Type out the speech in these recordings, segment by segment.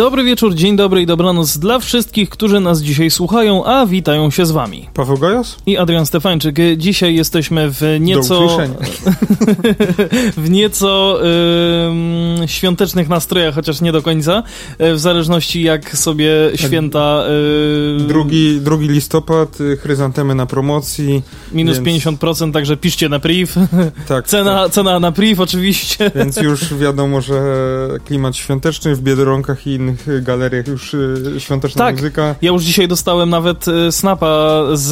Dobry wieczór, dzień dobry i dobranoc dla wszystkich, którzy nas dzisiaj słuchają, a witają się z wami. Paweł Gajos? I Adrian Stefańczyk. Dzisiaj jesteśmy w nieco... w nieco ym, świątecznych nastrojach, chociaż nie do końca, w zależności jak sobie święta... Yy... Drugi, drugi listopad, y, chryzantemy na promocji. Minus więc... 50%, także piszcie na priv. Tak, cena, tak. cena na priv oczywiście. Więc już wiadomo, że klimat świąteczny w Biedronkach i innych galeriach już y, świąteczna tak. muzyka. Ja już dzisiaj dostałem nawet y, snapa z...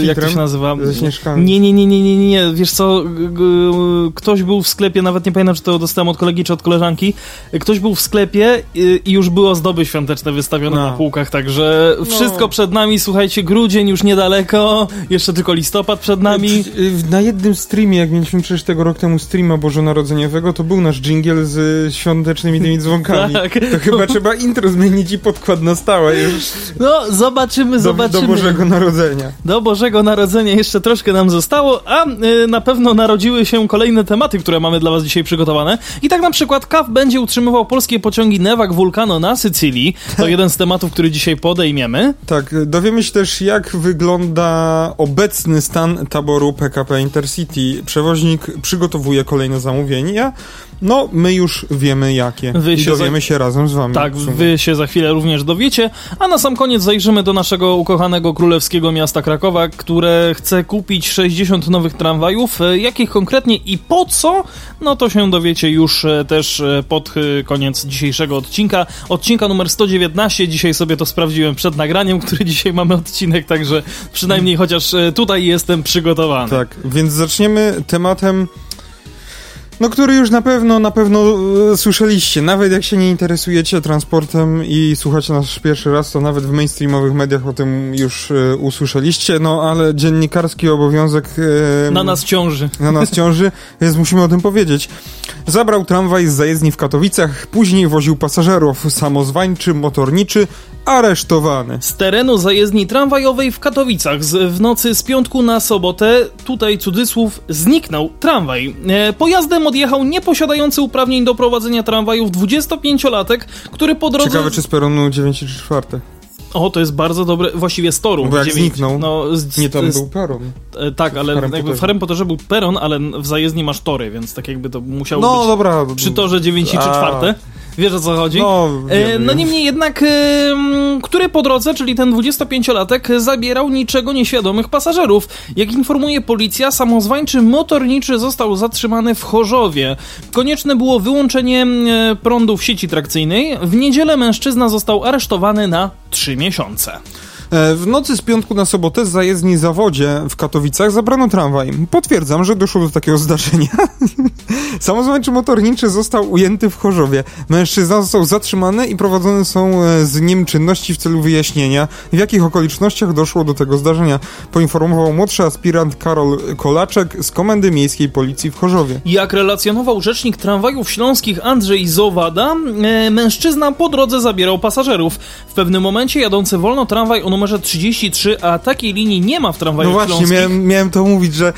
Filtrem? Jak to się nazywa? Ze śnieżkami. Nie, nie, nie, nie, nie, nie. Wiesz co, ktoś był w sklepie, nawet nie pamiętam, czy to dostałem od kolegi, czy od koleżanki. Ktoś był w sklepie i już było ozdoby świąteczne wystawione no. na półkach, także no. wszystko przed nami, słuchajcie, grudzień już niedaleko, jeszcze tylko listopad przed nami. Y, na jednym streamie, jak mieliśmy przecież tego rok temu streama bożonarodzeniowego, to był nasz jingle z świątecznymi tymi dzwonkami. tak. To chyba trzeba intro zmienić i podkład na stałe już. No, zobaczymy, do, zobaczymy. Do Bożego Narodzenia. Do Bożego Narodzenia jeszcze troszkę nam zostało, a y, na pewno narodziły się kolejne tematy, które mamy dla was dzisiaj przygotowane. I tak na przykład KAF będzie utrzymywał polskie pociągi Newak Vulcano na Sycylii. To jeden z tematów, który dzisiaj podejmiemy. Tak, dowiemy się też, jak wygląda obecny stan taboru PKP Intercity. Przewoźnik przygotowuje kolejne zamówienia. No, my już wiemy jakie. Wy I dowiemy za... się razem z wami. Tak, wy się za chwilę również dowiecie. A na sam koniec zajrzymy do naszego ukochanego królewskiego miasta Krakowa, które chce kupić 60 nowych tramwajów. E, jakich konkretnie i po co? No to się dowiecie już e, też e, pod koniec dzisiejszego odcinka. Odcinka numer 119. Dzisiaj sobie to sprawdziłem przed nagraniem, który dzisiaj mamy odcinek, także przynajmniej chociaż tutaj jestem przygotowany. Tak, więc zaczniemy tematem no, który już na pewno, na pewno e, słyszeliście. Nawet jak się nie interesujecie transportem i słuchacie nas pierwszy raz, to nawet w mainstreamowych mediach o tym już e, usłyszeliście. No, ale dziennikarski obowiązek... E, na nas ciąży. Na nas ciąży, więc musimy o tym powiedzieć. Zabrał tramwaj z zajezdni w Katowicach, później woził pasażerów. Samozwańczy, motorniczy, aresztowany. Z terenu zajezdni tramwajowej w Katowicach z, w nocy z piątku na sobotę, tutaj cudzysłów, zniknął tramwaj. E, pojazdem odjechał nieposiadający uprawnień do prowadzenia tramwajów 25-latek, który po drodze... Ciekawe, czy z peronu 9 czy 4. O, to jest bardzo dobre, właściwie z toru. Bo jak 9, zniknął, no, z, nie tam z, był peron. E, tak, ale w jakby w Harry Potterze był peron, ale w zajezdni masz tory, więc tak jakby to musiało no, być dobra. przy torze 9 czy 4. Wiesz o co chodzi? No, e, no niemniej jednak, który po drodze, czyli ten 25-latek, zabierał niczego nieświadomych pasażerów. Jak informuje policja, samozwańczy motorniczy został zatrzymany w Chorzowie. Konieczne było wyłączenie prądu w sieci trakcyjnej. W niedzielę mężczyzna został aresztowany na 3 miesiące. E, w nocy z piątku na sobotę z zajezdni zawodzie w Katowicach zabrano tramwaj. Potwierdzam, że doszło do takiego zdarzenia. Samozwańczy motorniczy został ujęty w Chorzowie. Mężczyzna został zatrzymany i prowadzone są e, z nim czynności w celu wyjaśnienia, w jakich okolicznościach doszło do tego zdarzenia. Poinformował młodszy aspirant Karol Kolaczek z Komendy Miejskiej Policji w Chorzowie. Jak relacjonował rzecznik tramwajów śląskich Andrzej Zowada, e, mężczyzna po drodze zabierał pasażerów. W pewnym momencie jadący wolno tramwaj o numerze 33, a takiej linii nie ma w tramwaju No właśnie, miałem, miałem to mówić, że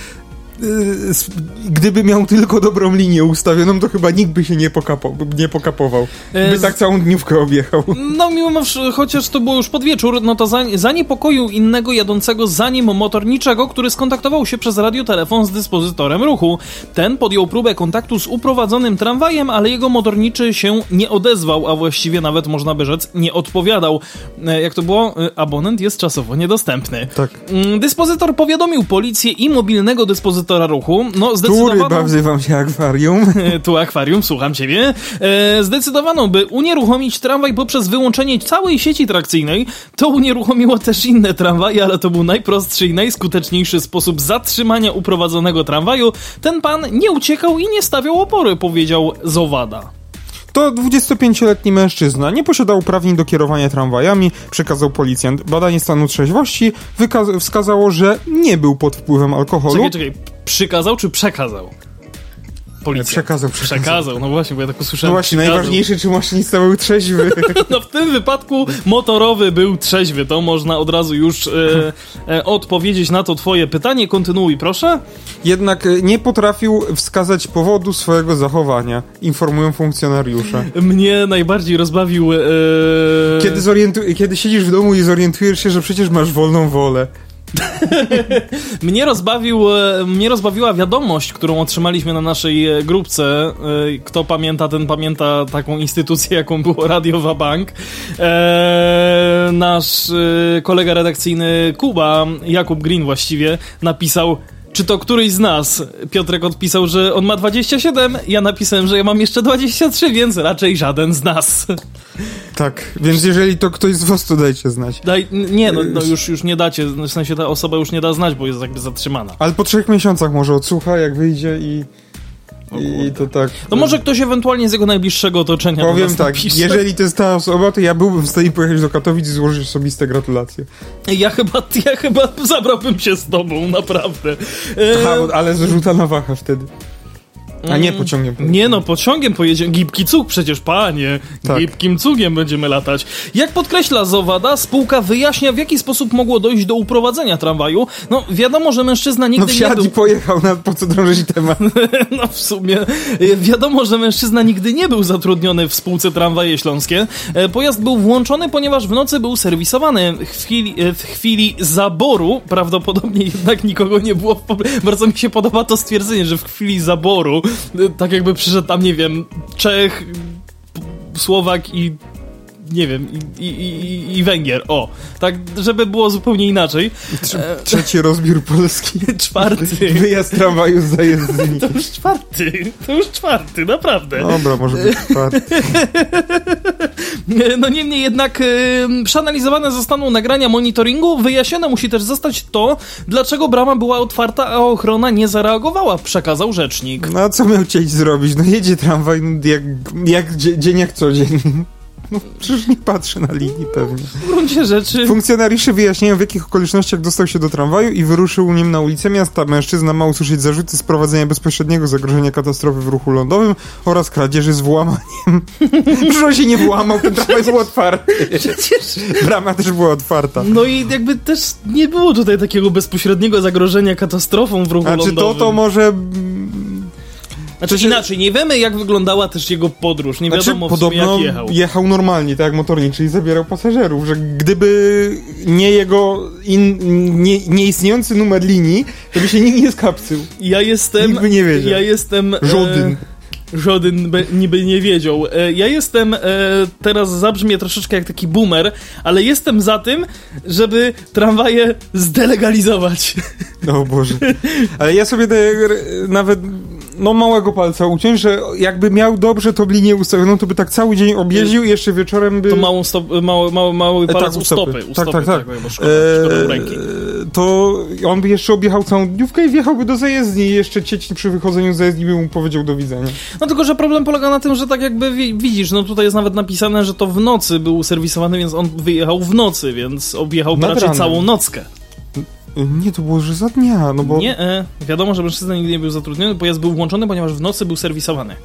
gdyby miał tylko dobrą linię ustawioną, to chyba nikt by się nie, pokapał, nie pokapował. By tak całą dniówkę objechał. No mimo, chociaż to było już pod wieczór, no to zaniepokoił innego jadącego za nim motorniczego, który skontaktował się przez radiotelefon z dyspozytorem ruchu. Ten podjął próbę kontaktu z uprowadzonym tramwajem, ale jego motorniczy się nie odezwał, a właściwie nawet można by rzec nie odpowiadał. E, jak to było? Abonent jest czasowo niedostępny. Tak. Mm, dyspozytor powiadomił policję i mobilnego dyspozytora organizatora ruchu, no zdecydowano... Tu ryba wzywam się akwarium. tu akwarium, słucham ciebie. E, zdecydowano, by unieruchomić tramwaj poprzez wyłączenie całej sieci trakcyjnej. To unieruchomiło też inne tramwaje, ale to był najprostszy i najskuteczniejszy sposób zatrzymania uprowadzonego tramwaju. Ten pan nie uciekał i nie stawiał opory, powiedział Zowada. To 25-letni mężczyzna nie posiadał uprawnień do kierowania tramwajami, przekazał policjant. Badanie stanu trzeźwości wskazało, że nie był pod wpływem alkoholu. Czekaj, czekaj, przykazał czy przekazał? Policja. Przekazał, przekazał. Przekazał, no właśnie, bo ja tak No usłyszałem. właśnie, przekazał. najważniejsze, czy maszynista był trzeźwy. No w tym wypadku motorowy był trzeźwy, to można od razu już e, e, odpowiedzieć na to twoje pytanie. Kontynuuj, proszę. Jednak e, nie potrafił wskazać powodu swojego zachowania, informują funkcjonariusze. Mnie najbardziej rozbawił... E, Kiedy, zorientu- kiedy siedzisz w domu i zorientujesz się, że przecież masz wolną wolę. Mnie, rozbawił, e, mnie rozbawiła wiadomość, którą otrzymaliśmy na naszej e, grupce. E, Kto pamięta, ten pamięta taką instytucję, jaką było Radio Wabank. Nasz kolega redakcyjny Kuba, Jakub Green właściwie, napisał czy to któryś z nas? Piotrek odpisał, że on ma 27, ja napisałem, że ja mam jeszcze 23, więc raczej żaden z nas. Tak, więc jeżeli to ktoś z was, to dajcie znać. Daj, nie, no, no już, już nie dacie, w sensie ta osoba już nie da znać, bo jest jakby zatrzymana. Ale po trzech miesiącach może odsłucha, jak wyjdzie i... I to tak. To może ktoś ewentualnie z jego najbliższego otoczenia Powiem tak, napisze. jeżeli to jest ta osoba, to ja byłbym w stanie pojechać do Katowic i złożyć osobiste gratulacje. Ja chyba, ja chyba zabrałbym się z tobą, naprawdę. E, Aha, ale zrzuta na waha wtedy. A nie mm, pociągiem. Nie no, pociągiem pojedziemy. Gibki cug przecież, panie. Tak. Gibkim cugiem będziemy latać. Jak podkreśla Zowada, spółka wyjaśnia, w jaki sposób mogło dojść do uprowadzenia tramwaju. No, wiadomo, że mężczyzna No nigdy nie wsiadł był... i pojechał, na, po co drążyć temat? No w sumie e, wiadomo, że mężczyzna nigdy nie był zatrudniony w spółce Tramwaje Śląskie. E, Pojazd był włączony, ponieważ w nocy był serwisowany. W chwili, e, w chwili zaboru, prawdopodobnie jednak nikogo nie było. w Bardzo mi się podoba to stwierdzenie, że w chwili zaboru, tak jakby przyszedł tam, nie wiem, Czech, Słowak i nie wiem, i, i, i, Węgier. O, tak, żeby było zupełnie inaczej. Trze- Trzeci rozbiór Polski. Czwarty. Wyjazd tramwaju z zajezdni. To już czwarty, to już czwarty, naprawdę. Dobra, może być czwarty. No niemniej jednak y, przeanalizowane zostaną nagrania monitoringu. Wyjaśnione musi też zostać to, dlaczego brama była otwarta, a ochrona nie zareagowała, przekazał rzecznik. No a co miał chcieć zrobić? No jedzie tramwaj no, jak, jak dzie- dzień jak co dzień. No przecież nie patrzy na linii pewnie. W gruncie rzeczy... Funkcjonariusze wyjaśniają w jakich okolicznościach dostał się do tramwaju i wyruszył nim na ulicę miasta. Mężczyzna ma usłyszeć zarzuty sprowadzenia bezpośredniego zagrożenia katastrofy w ruchu lądowym oraz kradzieży z włamaniem. Przecież on się nie włamał, ten tramwaj był otwarty. Przecież... Brama też była otwarta. No i jakby też nie było tutaj takiego bezpośredniego zagrożenia katastrofą w ruchu A czy to lądowym. to może... Znaczy się- inaczej, nie wiemy jak wyglądała też jego podróż, nie Znaczy, wiadomo podobno jak jechał. jechał normalnie, tak jak motorniczy i zabierał pasażerów, że gdyby nie jego in, nie, nieistniejący numer linii, to by się nikt nie skapcył. Ja jestem... Nikt by nie wiedział. Ja jestem... e, Żaden. Żaden be, niby nie wiedział. E, Ja jestem, e, teraz zabrzmię troszeczkę jak taki boomer, ale jestem za tym, żeby tramwaje zdelegalizować. O Boże. Ale ja sobie nawet no małego palca uciąć, że jakby miał dobrze tą linię ustawioną, to by tak cały dzień objeździł i jeszcze wieczorem by... To małą stop, mały, mały, mały palec tak, u stopy. U Tak, stopy, tak, tak. Bo szkoda, u ręki. Eee, to on by jeszcze objechał całą dniówkę i wjechałby do zajezdni i jeszcze cieć przy wychodzeniu z zajezdni by mu powiedział do widzenia. No tylko, że problem polega na tym, że tak jakby wi- widzisz, no tutaj jest nawet napisane, że to w nocy był serwisowany, więc on wyjechał w nocy, więc objechał Nad raczej ranem. całą nockę. E, Nie, to było, że za dnia, no bo... Nie, e, wiadomo, że mężczyzna nigdy nie był zatrudniony, pojazd był włączony, ponieważ w nocy był serwisowany.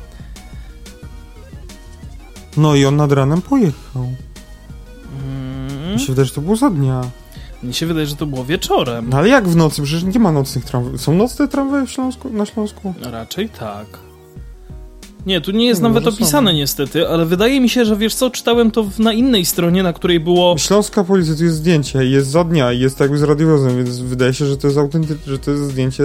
No i on nad ranem pojechał. Mm, Mi się wydaje, że to było za dnia. mi się wydaje, że to było wieczorem. No ale jak w nocy? Przecież nie ma nocnych tramwajów. Są nocne tramwaje w Śląsku, na Śląsku? Raczej tak. Nie, tu nie jest No, nawet może są. opisane niestety, ale wydaje mi się, że wiesz co, czytałem to na innej stronie, na której było... Śląska policja, tu jest zdjęcie jest za dnia i jest jakby z radiowozem, więc wydaje się, że to jest autentyczne, że to jest zdjęcie,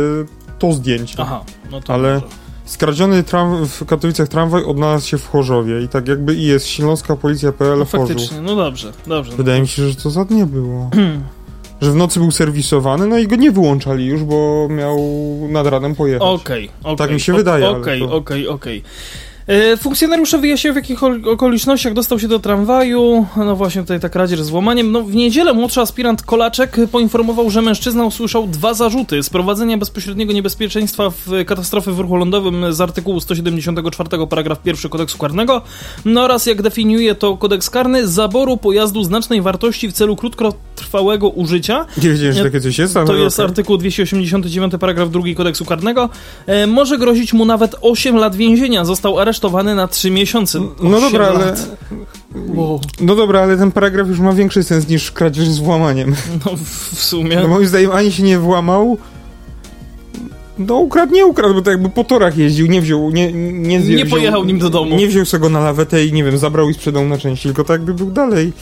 to zdjęcie. Aha, no to Ale- może. Skradziony tram w Katowicach tramwaj odnalazł się w Chorzowie i tak jakby i jest Śląska Policja.pl No Chorzów. faktycznie, no dobrze, dobrze. Wydaje mi się, że to za dnie było. że w nocy był serwisowany, no i go nie wyłączali już, bo miał nad ranem pojechać. Okej, okej. Tak mi się wydaje, Okej, okej, okej. E, Funkcjonariusze wyjaśniają, w jakich ol- okolicznościach dostał się do tramwaju. No właśnie tutaj ta kradzież z włamaniem. No, w niedzielę młodszy aspirant Kolaczek poinformował, że mężczyzna usłyszał dwa zarzuty. Sprowadzenia bezpośredniego niebezpieczeństwa w katastrofy w ruchu lądowym z artykułu 174 paragraf 1 kodeksu karnego no oraz jak definiuje to kodeks karny, zaboru pojazdu znacznej wartości w celu krótkotrwałego użycia. Nie wiedziałem, że takie coś jest, To jest okej. artykuł 289 paragraf 2 kodeksu karnego. E, może grozić mu nawet 8 lat więzienia. Został aresztowany na 3 miesiące. No 8 dobra, ale... Wow. No dobra, ale ten paragraf już ma większy sens niż kradzież z włamaniem. No w sumie. No moim zdaniem ani się nie włamał, no ukradł, nie ukradł, bo to jakby po torach jeździł, nie wziął, nie, nie, wziął, Nie pojechał nim do domu. Nie wziął sobie go na lawetę i nie wiem, zabrał i sprzedał na części, tylko tak jakby był dalej.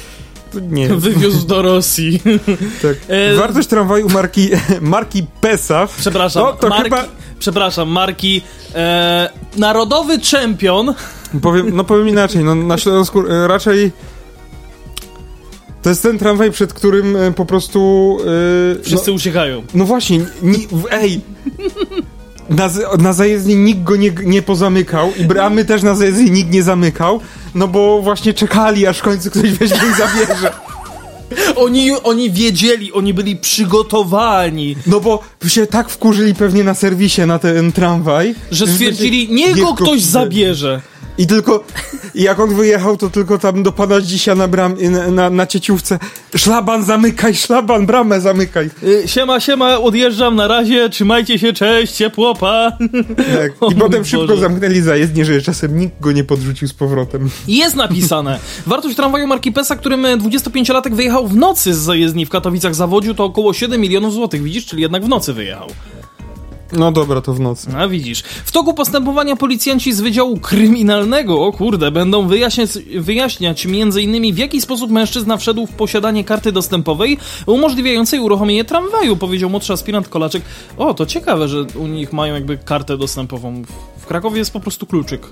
Nie, Wywiózł do Rosji. tak. E, Wartość tramwaju marki, marki PESAF, Przepraszam, No, to marki, chyba- przepraszam, marki e, Narodowy Czempion. powiem, no powiem inaczej, no na Śląsku e, raczej to jest ten tramwaj, przed którym e, po prostu... Wszyscy uciekają. No właśnie, ni, ej! Na, na zajezdni nikt go nie, nie pozamykał i bramy też na zajezdni nikt nie zamykał, no bo właśnie czekali, aż w końcu ktoś weźmie i zabierze. Oni, oni wiedzieli, oni byli przygotowani, No bo się tak wkurzyli pewnie na serwisie na ten tramwaj, że stwierdzili, niech go ktoś zabierze. I tylko, jak on wyjechał, to tylko tam do pana dzisiaj na, bram, na, na, na cieciówce szlaban zamykaj, szlaban, bramę zamykaj. Y, Siema, siema, odjeżdżam na razie, trzymajcie się, cześć, ciepłopa. Tak. O I potem szybko Boże. zamknęli zajezdnię, że czasem nikt go nie podrzucił z powrotem. Jest napisane. Wartość tramwaju marki PESA, którym 25-latek wyjechał w nocy z zajezdni w Katowicach zawodził, to około 7 milionów złotych. Widzisz, czyli jednak w nocy wyjechał. No dobra, to w nocy. A widzisz. W toku postępowania policjanci z Wydziału Kryminalnego, o kurde, będą wyjaśniać, wyjaśniać m.in. w jaki sposób mężczyzna wszedł w posiadanie karty dostępowej umożliwiającej uruchomienie tramwaju, powiedział młodszy aspirant Kolaczek. O, to ciekawe, że u nich mają jakby kartę dostępową. W- Krakowie jest po prostu kluczyk.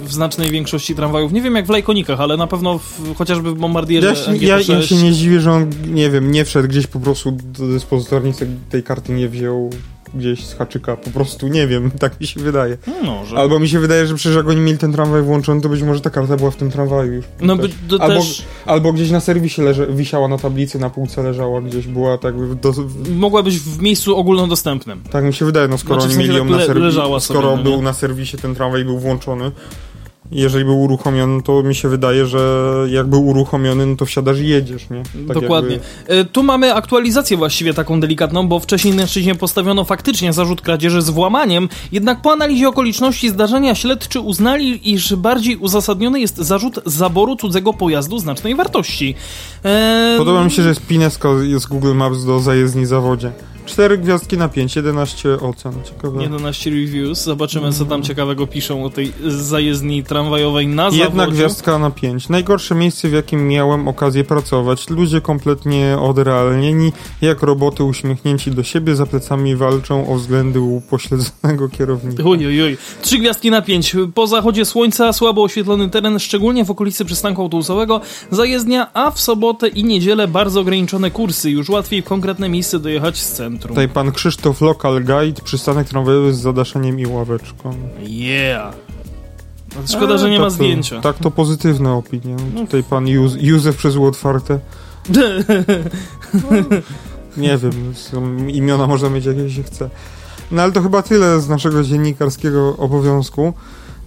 W znacznej większości tramwajów. Nie wiem jak w Lajkonikach, ale na pewno w, chociażby w Bombardierze Ja się, ja, NGP6. ja się nie dziwię, że on, nie wiem, nie wszedł gdzieś po prostu do dyspozytornicy, tej karty nie wziął gdzieś z haczyka, po prostu nie wiem, tak mi się wydaje. No, że... Albo mi się wydaje, że przecież jak oni mieli ten tramwaj włączony, to być może ta karta była w tym tramwaju już. No też. to albo, też albo gdzieś na serwisie leże, wisiała na tablicy, na półce leżała, gdzieś była tak do, mogła być w miejscu ogólnodostępnym. Tak mi się wydaje, no skoro Znaczy, oni mieli ją tak na serwisie, sobie, skoro no był na serwisie ten tramwaj był włączony, jeżeli był uruchomiony, to mi się wydaje, że jak był uruchomiony, no to wsiadasz i jedziesz, nie? Tak Dokładnie. Jakby, E, Tu mamy aktualizację właściwie taką delikatną, bo wcześniej mężczyźnie postawiono faktycznie zarzut kradzieży z włamaniem, jednak po analizie okoliczności zdarzenia śledczy uznali, iż bardziej uzasadniony jest zarzut zaboru cudzego pojazdu znacznej wartości. E, Podoba mi się, że jest pineska z Google Maps do zajezdni zawodzie. 4 gwiazdki na 5, 11 ocen. Ciekawe. 11 reviews, zobaczymy co tam ciekawego piszą o tej zajezdni tramwajowej na Jedna zawodzie. gwiazdka na 5. Najgorsze miejsce, w jakim miałem okazję pracować. Ludzie kompletnie odrealnieni, jak roboty uśmiechnięci do siebie, za plecami walczą o względy upośledzonego kierownika. Oj. Trzy gwiazdki na pięć. Po zachodzie słońca słabo oświetlony teren, szczególnie w okolicy przystanku autobusowego, zajezdnia, a w sobotę i niedzielę bardzo ograniczone kursy. Już łatwiej w konkretne miejsce dojechać z centrum. Tutaj pan Krzysztof Local Guide, przystanek tramwajowy z zadaszeniem i ławeczką. Yeah. No, Szkoda, E, że nie tak ma to, zdjęcia. Tak, to pozytywne opinie. No, tutaj pan Józ, Józef przez otwarte. Nie wiem, imiona można mieć jakie się chce. No ale to chyba tyle z naszego dziennikarskiego obowiązku.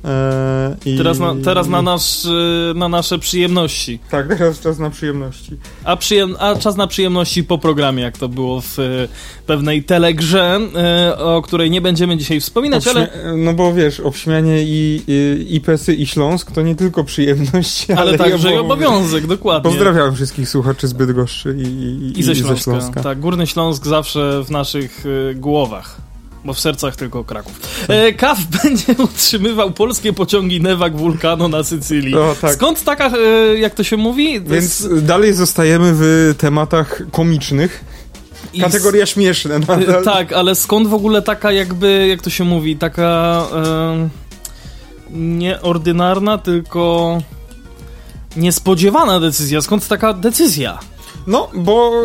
E, i... Teraz na, teraz na, nasz, y, na nasze przyjemności. Tak, teraz czas na przyjemności. A, przyjem, a czas na przyjemności po programie, jak to było w y, pewnej telegrze, y, o której nie będziemy dzisiaj wspominać, ale, Obśmia- No bo wiesz, obśmianie i, i, i Pesy i Śląsk to nie tylko przyjemność, ale, ale także i obowiązek. dokładnie. Pozdrawiam wszystkich słuchaczy z Bydgoszczy i, i, I ze Śląska. Tak, Górny Śląsk zawsze w naszych głowach. Bo w sercach tylko Kraków. E, KAF będzie utrzymywał polskie pociągi Newak Wulkano na Sycylii. O, tak. Skąd taka, e, jak to się mówi? To Więc jest- dalej zostajemy w tematach komicznych. Kategoria śmieszne. e, Nadal. Tak, ale skąd w ogóle taka jakby, jak to się mówi, taka e, nieordynarna, tylko niespodziewana decyzja. Skąd taka decyzja? No, bo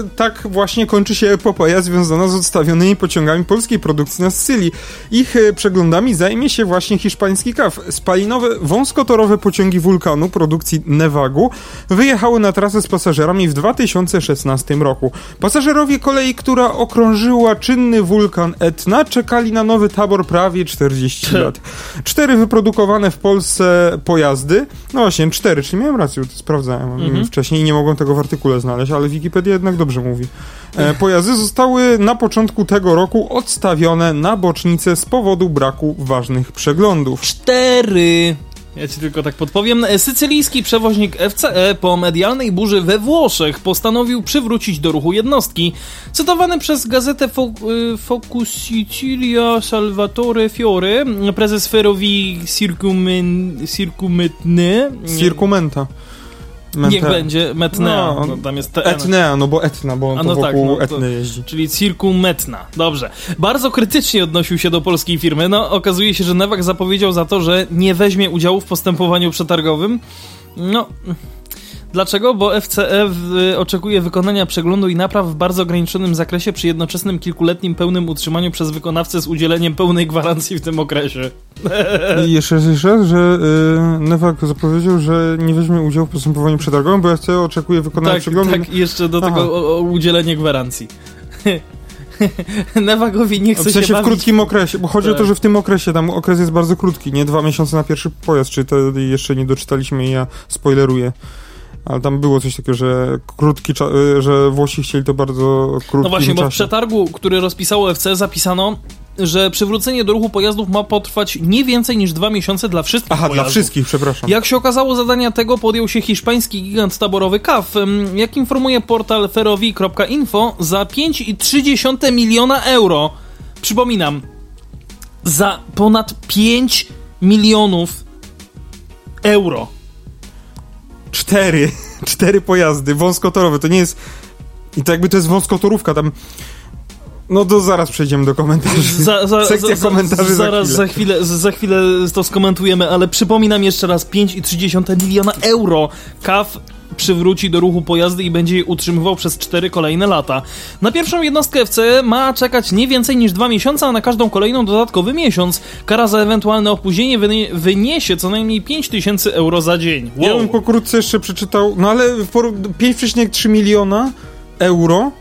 y, tak właśnie kończy się epopeja związana z odstawionymi pociągami polskiej produkcji na Sycylii. Ich y, przeglądami zajmie się właśnie hiszpański KAF. Spalinowe, wąskotorowe pociągi wulkanu produkcji Nevagu wyjechały na trasę z pasażerami w 2016 roku. Pasażerowie kolei, która okrążyła czynny wulkan Etna, czekali na nowy tabor prawie 40 lat. Cztery wyprodukowane w Polsce pojazdy, no właśnie, cztery, czyli miałem rację, to sprawdzałem mhm. wcześniej i nie mogłem tego w artykule znaleźć, ale Wikipedia jednak dobrze mówi. E, pojazdy zostały na początku tego roku odstawione na bocznicę z powodu braku ważnych przeglądów. Cztery! Ja ci tylko tak podpowiem. Sycylijski przewoźnik FCE po medialnej burzy we Włoszech postanowił przywrócić do ruchu jednostki. Cytowany przez gazetę Fo y, Focus Sicilia Salvatore Fiore, prezes Ferrovii Circumetny... Circumenta. Niech będzie Metnea. No, no, tam jest TN. Etnea, no bo Etna, bo on A no tak, wokół tak, no, Etny jeździ. Czyli Metna. Dobrze. Bardzo krytycznie odnosił się do polskiej firmy. No, okazuje się, że Nowak zapowiedział za to, że nie weźmie udziału w postępowaniu przetargowym. No... Dlaczego? Bo FCE w, oczekuje wykonania przeglądu i napraw w bardzo ograniczonym zakresie przy jednoczesnym kilkuletnim pełnym utrzymaniu przez wykonawcę z udzieleniem pełnej gwarancji w tym okresie. I jeszcze raz, że yy, zapowiedział, że nie weźmie udziału w postępowaniu przetargowym, bo FCE oczekuje wykonania tak, przeglądu. Tak, i jeszcze do Aha. tego o, o udzielenie gwarancji. Newagowi nie chce w sensie się w krótkim okresie, bo chodzi tak. o to, że w tym okresie tam okres jest bardzo krótki, nie dwa miesiące na pierwszy pojazd, czy to jeszcze nie doczytaliśmy i ja spoileruję. Ale tam było coś takiego, że krótki czas, y, że Włosi chcieli to bardzo krótki No właśnie, czasie. bo w przetargu, który rozpisało FC, zapisano, że przywrócenie do ruchu pojazdów ma potrwać nie więcej niż dwa miesiące dla wszystkich Aha, pojazdów. dla wszystkich, przepraszam. Jak się okazało, zadania tego podjął się hiszpański gigant taborowy CAF. Jak informuje portal ferrovi.info, za 5,3 miliona euro, przypominam, za ponad 5 milionów euro cztery, cztery pojazdy wąskotorowe. To nie jest... I to jakby to jest wąskotorówka, tam... No to zaraz przejdziemy do komentarzy. Za, za, Sekcja za, komentarzy zaraz za chwilę. Za chwilę, za chwilę to skomentujemy, ale przypominam jeszcze raz 5,3 miliona euro. KAF przywróci do ruchu pojazdy i będzie je utrzymywał przez 4 kolejne lata. Na pierwszą jednostkę FC ma czekać nie więcej niż 2 miesiące, a na każdą kolejną dodatkowy miesiąc. Kara za ewentualne opóźnienie wyniesie co najmniej 5000 euro za dzień. Wow. Ja bym pokrótce jeszcze przeczytał, no ale 5,3 miliona euro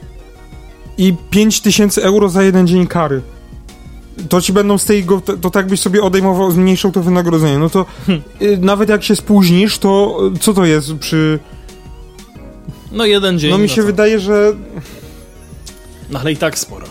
i 5000 euro za jeden dzień kary to ci będą z tego, to, to tak byś sobie odejmował, zmniejszał to wynagrodzenie. No to hmm. y, nawet jak się spóźnisz, to co to jest przy no jeden dzień. No mi się no wydaje, że... No ale i tak sporo.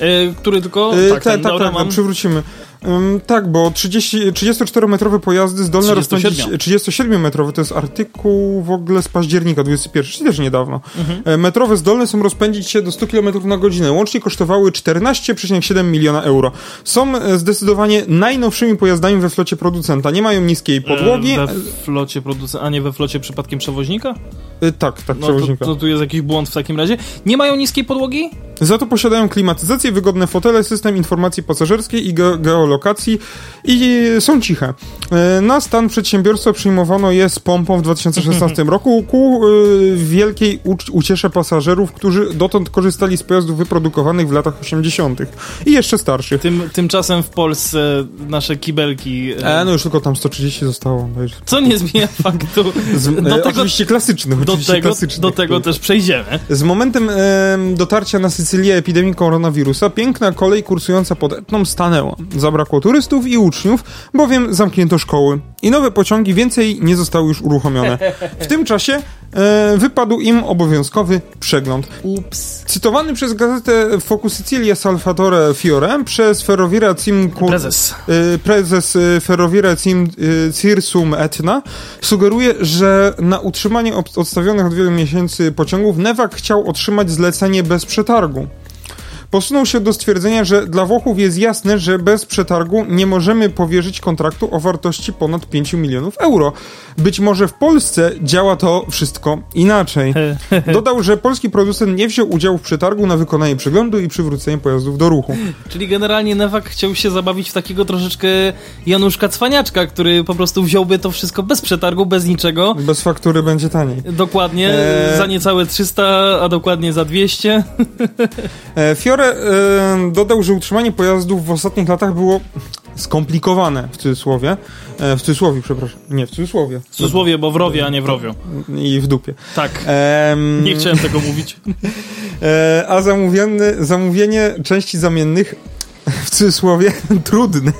Yy, który tylko... Yy, tak, tak, tak, tak, mam... przywrócimy. Um, tak, bo 30, 34-metrowe pojazdy zdolne 37. rozpędzić... 37-metrowe to jest artykuł w ogóle z października 21, czyli też niedawno. Mhm. E, metrowe zdolne są rozpędzić się do 100 km na godzinę. Łącznie kosztowały 14,7 miliona euro. Są e, zdecydowanie najnowszymi pojazdami we flocie producenta. Nie mają niskiej podłogi. E, we flocie producenta, a nie we flocie przypadkiem przewoźnika? E, tak, tak, no, przewoźnika. To, to tu jest jakiś błąd w takim razie. Nie mają niskiej podłogi? Za to posiadają klimatyzację, wygodne fotele, system informacji pasażerskiej i ge geolokacji i są ciche. E, na stan przedsiębiorstwa przyjmowano je z pompą w 2016 roku ku e, wielkiej uciesze pasażerów, którzy dotąd korzystali z pojazdów wyprodukowanych w latach 80. i jeszcze starszych. Tym, tymczasem w Polsce nasze kibelki... E, no już tylko tam 130 zostało. Co nie zmienia faktu. Z, do tego, oczywiście klasyczny. Do tego, do tego też przejdziemy. Z momentem dotarcia na Sycylię epidemii koronawirusa piękna kolej kursująca pod Etną stanęła. Zabrakło turystów i uczniów, bowiem zamknięto szkoły i nowe pociągi więcej nie zostały już uruchomione. W tym czasie e, wypadł im obowiązkowy przegląd. Ups. Cytowany przez gazetę Focus Sicilia Salvatore Fiore przez Ferroviera Cim... Prezes. E, prezes e, Ferroviera Cim e, Cirsum Etna sugeruje, że na utrzymanie odstawionych od wielu miesięcy pociągów Newak chciał otrzymać zlecenie bez przetargu. Posunął się do stwierdzenia, że dla Włochów jest jasne, że bez przetargu nie możemy powierzyć kontraktu o wartości ponad 5 milionów euro. Być może w Polsce działa to wszystko inaczej. Dodał, że polski producent nie wziął udziału w przetargu na wykonanie przeglądu i przywrócenie pojazdów do ruchu. Czyli generalnie Newak chciał się zabawić w takiego troszeczkę Januszka Cwaniaczka, który po prostu wziąłby to wszystko bez przetargu, bez niczego. Bez faktury będzie taniej. Dokładnie, Eee. za niecałe 300, a dokładnie za 200. E, Fiore e, dodał, że utrzymanie pojazdów w ostatnich latach było skomplikowane, w cudzysłowie. E, w cudzysłowie, przepraszam. Nie, w cudzysłowie. W cudzysłowie, bo w rowie, a nie w rowiu. I w dupie. Tak, Em, nie chciałem tego mówić. E, a zamówiony, zamówienie części zamiennych w cudzysłowie trudne.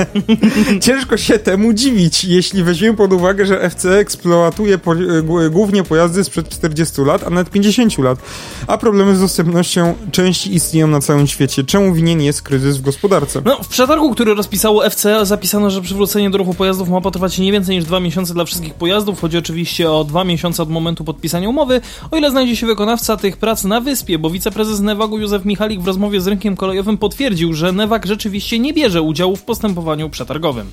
Ciężko się temu dziwić, jeśli weźmiemy pod uwagę, że FC eksploatuje po, g- głównie pojazdy sprzed 40 lat, a nawet 50 lat, a problemy z dostępnością części istnieją na całym świecie. Czemu winien jest kryzys w gospodarce? No, w przetargu, który rozpisało FCA, zapisano, że przywrócenie do ruchu pojazdów ma potrwać nie więcej niż dwa miesiące dla wszystkich pojazdów. Chodzi oczywiście o dwa miesiące od momentu podpisania umowy, o ile znajdzie się wykonawca tych prac na wyspie, bo wiceprezes Newagu Józef Michalik w rozmowie z rynkiem kolejowym potwierdził, że Newag rzeczywiście nie bierze udziału w postępowaniu przetargowym.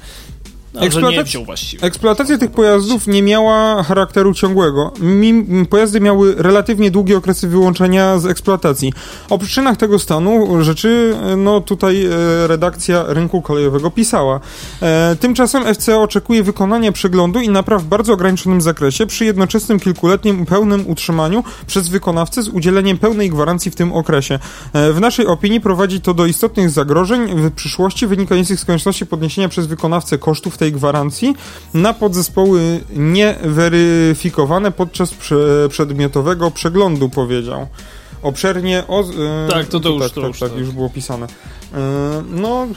No, że nie Eksploatac- wziął właściwie. Eksploatacja tych pojazdów nie miała charakteru ciągłego. Mim, pojazdy miały relatywnie długie okresy wyłączenia z eksploatacji. O przyczynach tego stanu rzeczy, no tutaj e, redakcja rynku kolejowego pisała. E, tymczasem FCA oczekuje wykonania przeglądu i napraw w bardzo ograniczonym zakresie przy jednoczesnym kilkuletnim pełnym utrzymaniu przez wykonawcę z udzieleniem pełnej gwarancji w tym okresie. E, w naszej opinii prowadzi to do istotnych zagrożeń w przyszłości wynikających z konieczności podniesienia przez wykonawcę kosztów tej gwarancji na podzespoły nieweryfikowane podczas prze, przedmiotowego przeglądu, powiedział. Obszernie o... e, Tak, to- to już- tak, to tak, już, tak, tak. już było pisane. E, no,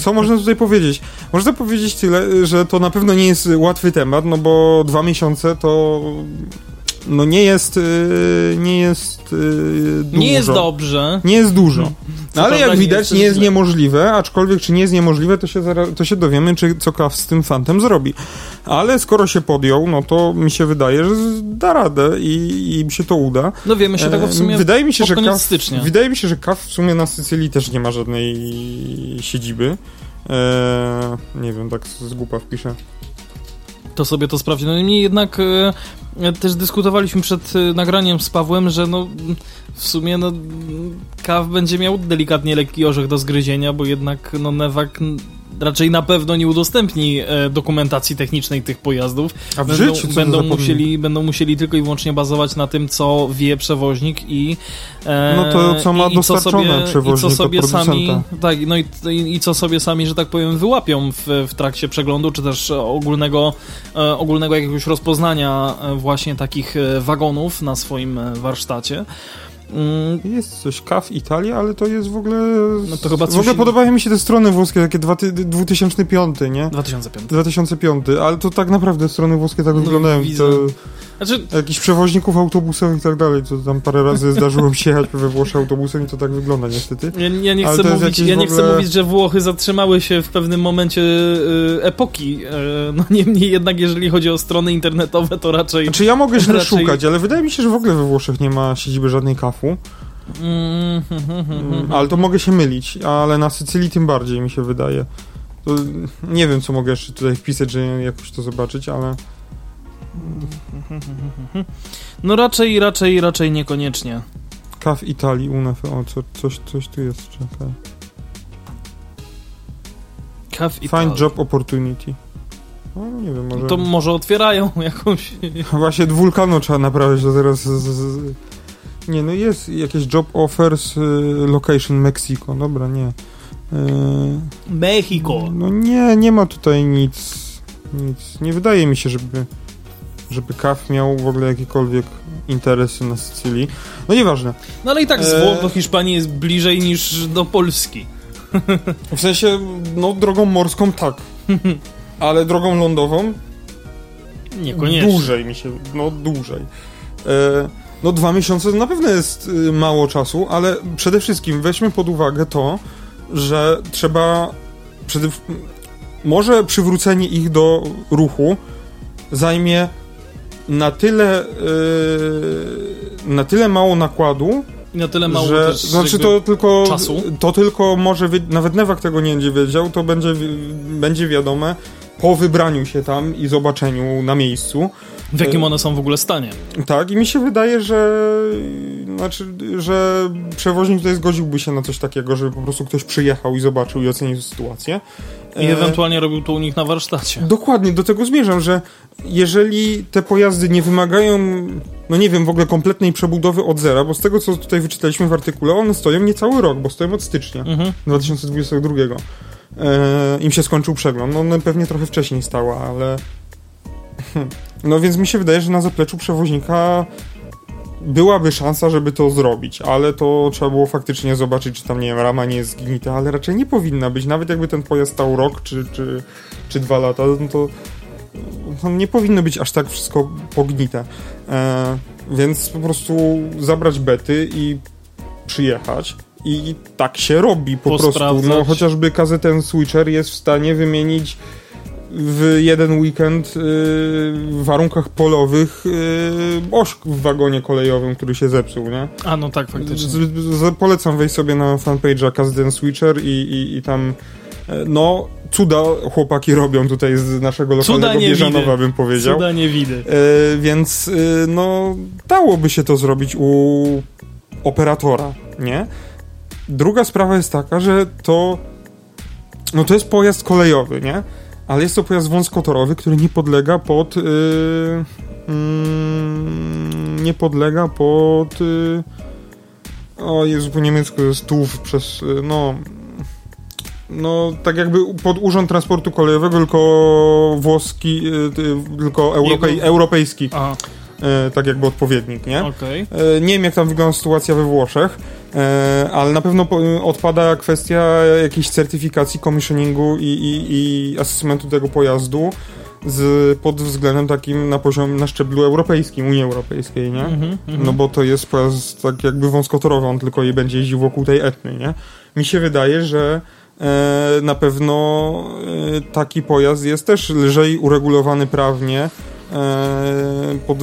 co można tutaj powiedzieć? Można powiedzieć tyle, że to na pewno nie jest łatwy temat, no bo dwa miesiące to no nie jest e, nie jest e, dużo. Nie jest dobrze. Nie jest dużo. Co No, ale jak widać, jest nie jest niemożliwe, aczkolwiek czy nie jest niemożliwe, to się, to się dowiemy, czy co Kaw z tym fantem zrobi. Ale skoro się podjął, no to mi się wydaje, że da radę i, i się to uda. Dowiemy się tego w sumie E, wydaje mi się, że Kaw, stycznia. Wydaje mi się, że Kaw w sumie na Sycylii też nie ma żadnej siedziby. E, nie wiem, tak z z głupa wpiszę. To sobie to sprawdzi. No niemniej jednak e, też dyskutowaliśmy przed e, nagraniem z Pawłem, że no w sumie no Kaw będzie miał delikatnie lekki orzech do zgryzienia, bo jednak no Newak raczej na pewno nie udostępni e, dokumentacji technicznej tych pojazdów. A w Będą, życiu będą, musieli, będą musieli tylko i wyłącznie bazować na tym, co wie przewoźnik i e, No to, co ma i, i co dostarczone sobie, przewoźnik i co sobie sami, tak, no i, i, i co sobie sami, że tak powiem, wyłapią w, w trakcie przeglądu, czy też ogólnego, e, ogólnego jakiegoś rozpoznania właśnie takich wagonów na swoim warsztacie. Mm, Jest coś, KAF Italia, ale to jest w ogóle... No to chyba w ogóle coś- podobają mi się te strony włoskie, takie dwa ty- 2005, nie? 2005. 2005, ale to tak naprawdę strony włoskie tak No, wyglądają. To, Znaczy, jakichś przewoźników autobusowych i tak dalej, to tam parę razy zdarzyło mi się jechać we Włoszech autobusem i to tak wygląda niestety. ja, ja nie chcę mówić, ja nie chcę mówić, że Włochy zatrzymały się w pewnym momencie e, epoki. E, no niemniej jednak, jeżeli chodzi o strony internetowe, to raczej. Znaczy ja mogę źle Raczej- szukać, ale wydaje mi się, że w ogóle we Włoszech nie ma siedziby żadnej kafu, Mm, hmm, hmm, hmm, hmm. ale to mogę się mylić, ale na Sycylii tym bardziej mi się wydaje. To, nie wiem, co mogę jeszcze tutaj wpisać, żeby jakoś to zobaczyć, ale... No raczej, raczej, raczej niekoniecznie. Kaf Italii, UNEF, o, co, coś, coś tu jest, czekaj. Kaw i Find job opportunity. No, nie wiem, może... To może otwierają jakąś. Właśnie wulkanu trzeba naprawić, to teraz... Z, z... Nie, no jest jakieś job offers, y, location Mexico, dobra, nie. Y, Mexico. no nie, nie ma tutaj nic, nic. Nie wydaje mi się, żeby, żeby KAF miał w ogóle jakiekolwiek interesy na Sycylii. No nieważne. No ale i tak z. Włoch do Hiszpanii jest bliżej niż do Polski. W sensie, no drogą morską tak, ale drogą lądową Niekoniecznie. Dłużej mi się, no dłużej. E, no dwa miesiące to na pewno jest y, mało czasu, ale przede wszystkim weźmy pod uwagę to, że trzeba przede, może przywrócenie ich do ruchu zajmie na tyle y, na tyle mało nakładu, I na tyle mało że, też znaczy to tylko, czasu. to tylko może, nawet Newak tego nie będzie wiedział, to będzie, będzie wiadome po wybraniu się tam i zobaczeniu na miejscu. w jakim one są w ogóle stanie. Tak, i mi się wydaje, że znaczy, że przewoźnik tutaj zgodziłby się na coś takiego, żeby po prostu ktoś przyjechał i zobaczył i ocenił sytuację. I E, ewentualnie robił to u nich na warsztacie. Dokładnie, do tego zmierzam, że jeżeli te pojazdy nie wymagają, no nie wiem, w ogóle kompletnej przebudowy od zera, bo z tego, co tutaj wyczytaliśmy w artykule, one stoją niecały rok, bo stoją od stycznia Mhm. 2022. E, Im się skończył przegląd. No one pewnie trochę wcześniej stała, ale... No więc mi się wydaje, że na zapleczu przewoźnika byłaby szansa, żeby to zrobić, ale to trzeba było faktycznie zobaczyć, czy tam, nie wiem, rama nie jest zgnita, ale raczej nie powinna być. Nawet jakby ten pojazd stał rok czy, czy, czy dwa lata, no to no nie powinno być aż tak wszystko pognite. E, więc po prostu zabrać bety i przyjechać. I tak się robi po prostu. No, chociażby KZN Switcher jest w stanie wymienić w jeden weekend y, w warunkach polowych y, oś w wagonie kolejowym, który się zepsuł, nie? A no tak, faktycznie. Z, z, polecam wejść sobie na fanpage'a KZN Switcher i, i, i tam e, no cuda chłopaki robią tutaj z naszego Cuda lokalnego nie Bieżanowa, bym powiedział. Cuda nie widy. E, więc e, no dałoby się to zrobić u operatora, nie? Druga sprawa jest taka, że to no to jest pojazd kolejowy, nie? Ale jest to pojazd wąskotorowy, który nie podlega pod yy, mm, nie podlega pod yy, o Jezu, po niemiecku jest TUW przez, yy, no no, tak jakby pod Urząd Transportu Kolejowego, tylko włoski, yy, ty- tylko europej, europejski, A, yy, tak jakby odpowiednik, nie? E, Nie wiem, jak tam wygląda sytuacja we Włoszech, ale na pewno odpada kwestia jakiejś certyfikacji, commissioningu i, i, i asesmentu tego pojazdu z, pod względem takim na poziom, na szczeblu europejskim, Unii Europejskiej, nie? Mhm, mhm. No bo to jest pojazd tak jakby wąskotorowy, on tylko je będzie jeździł wokół tej etny, nie? Mi się wydaje, że e, na pewno e, taki pojazd jest też lżej uregulowany prawnie e, pod,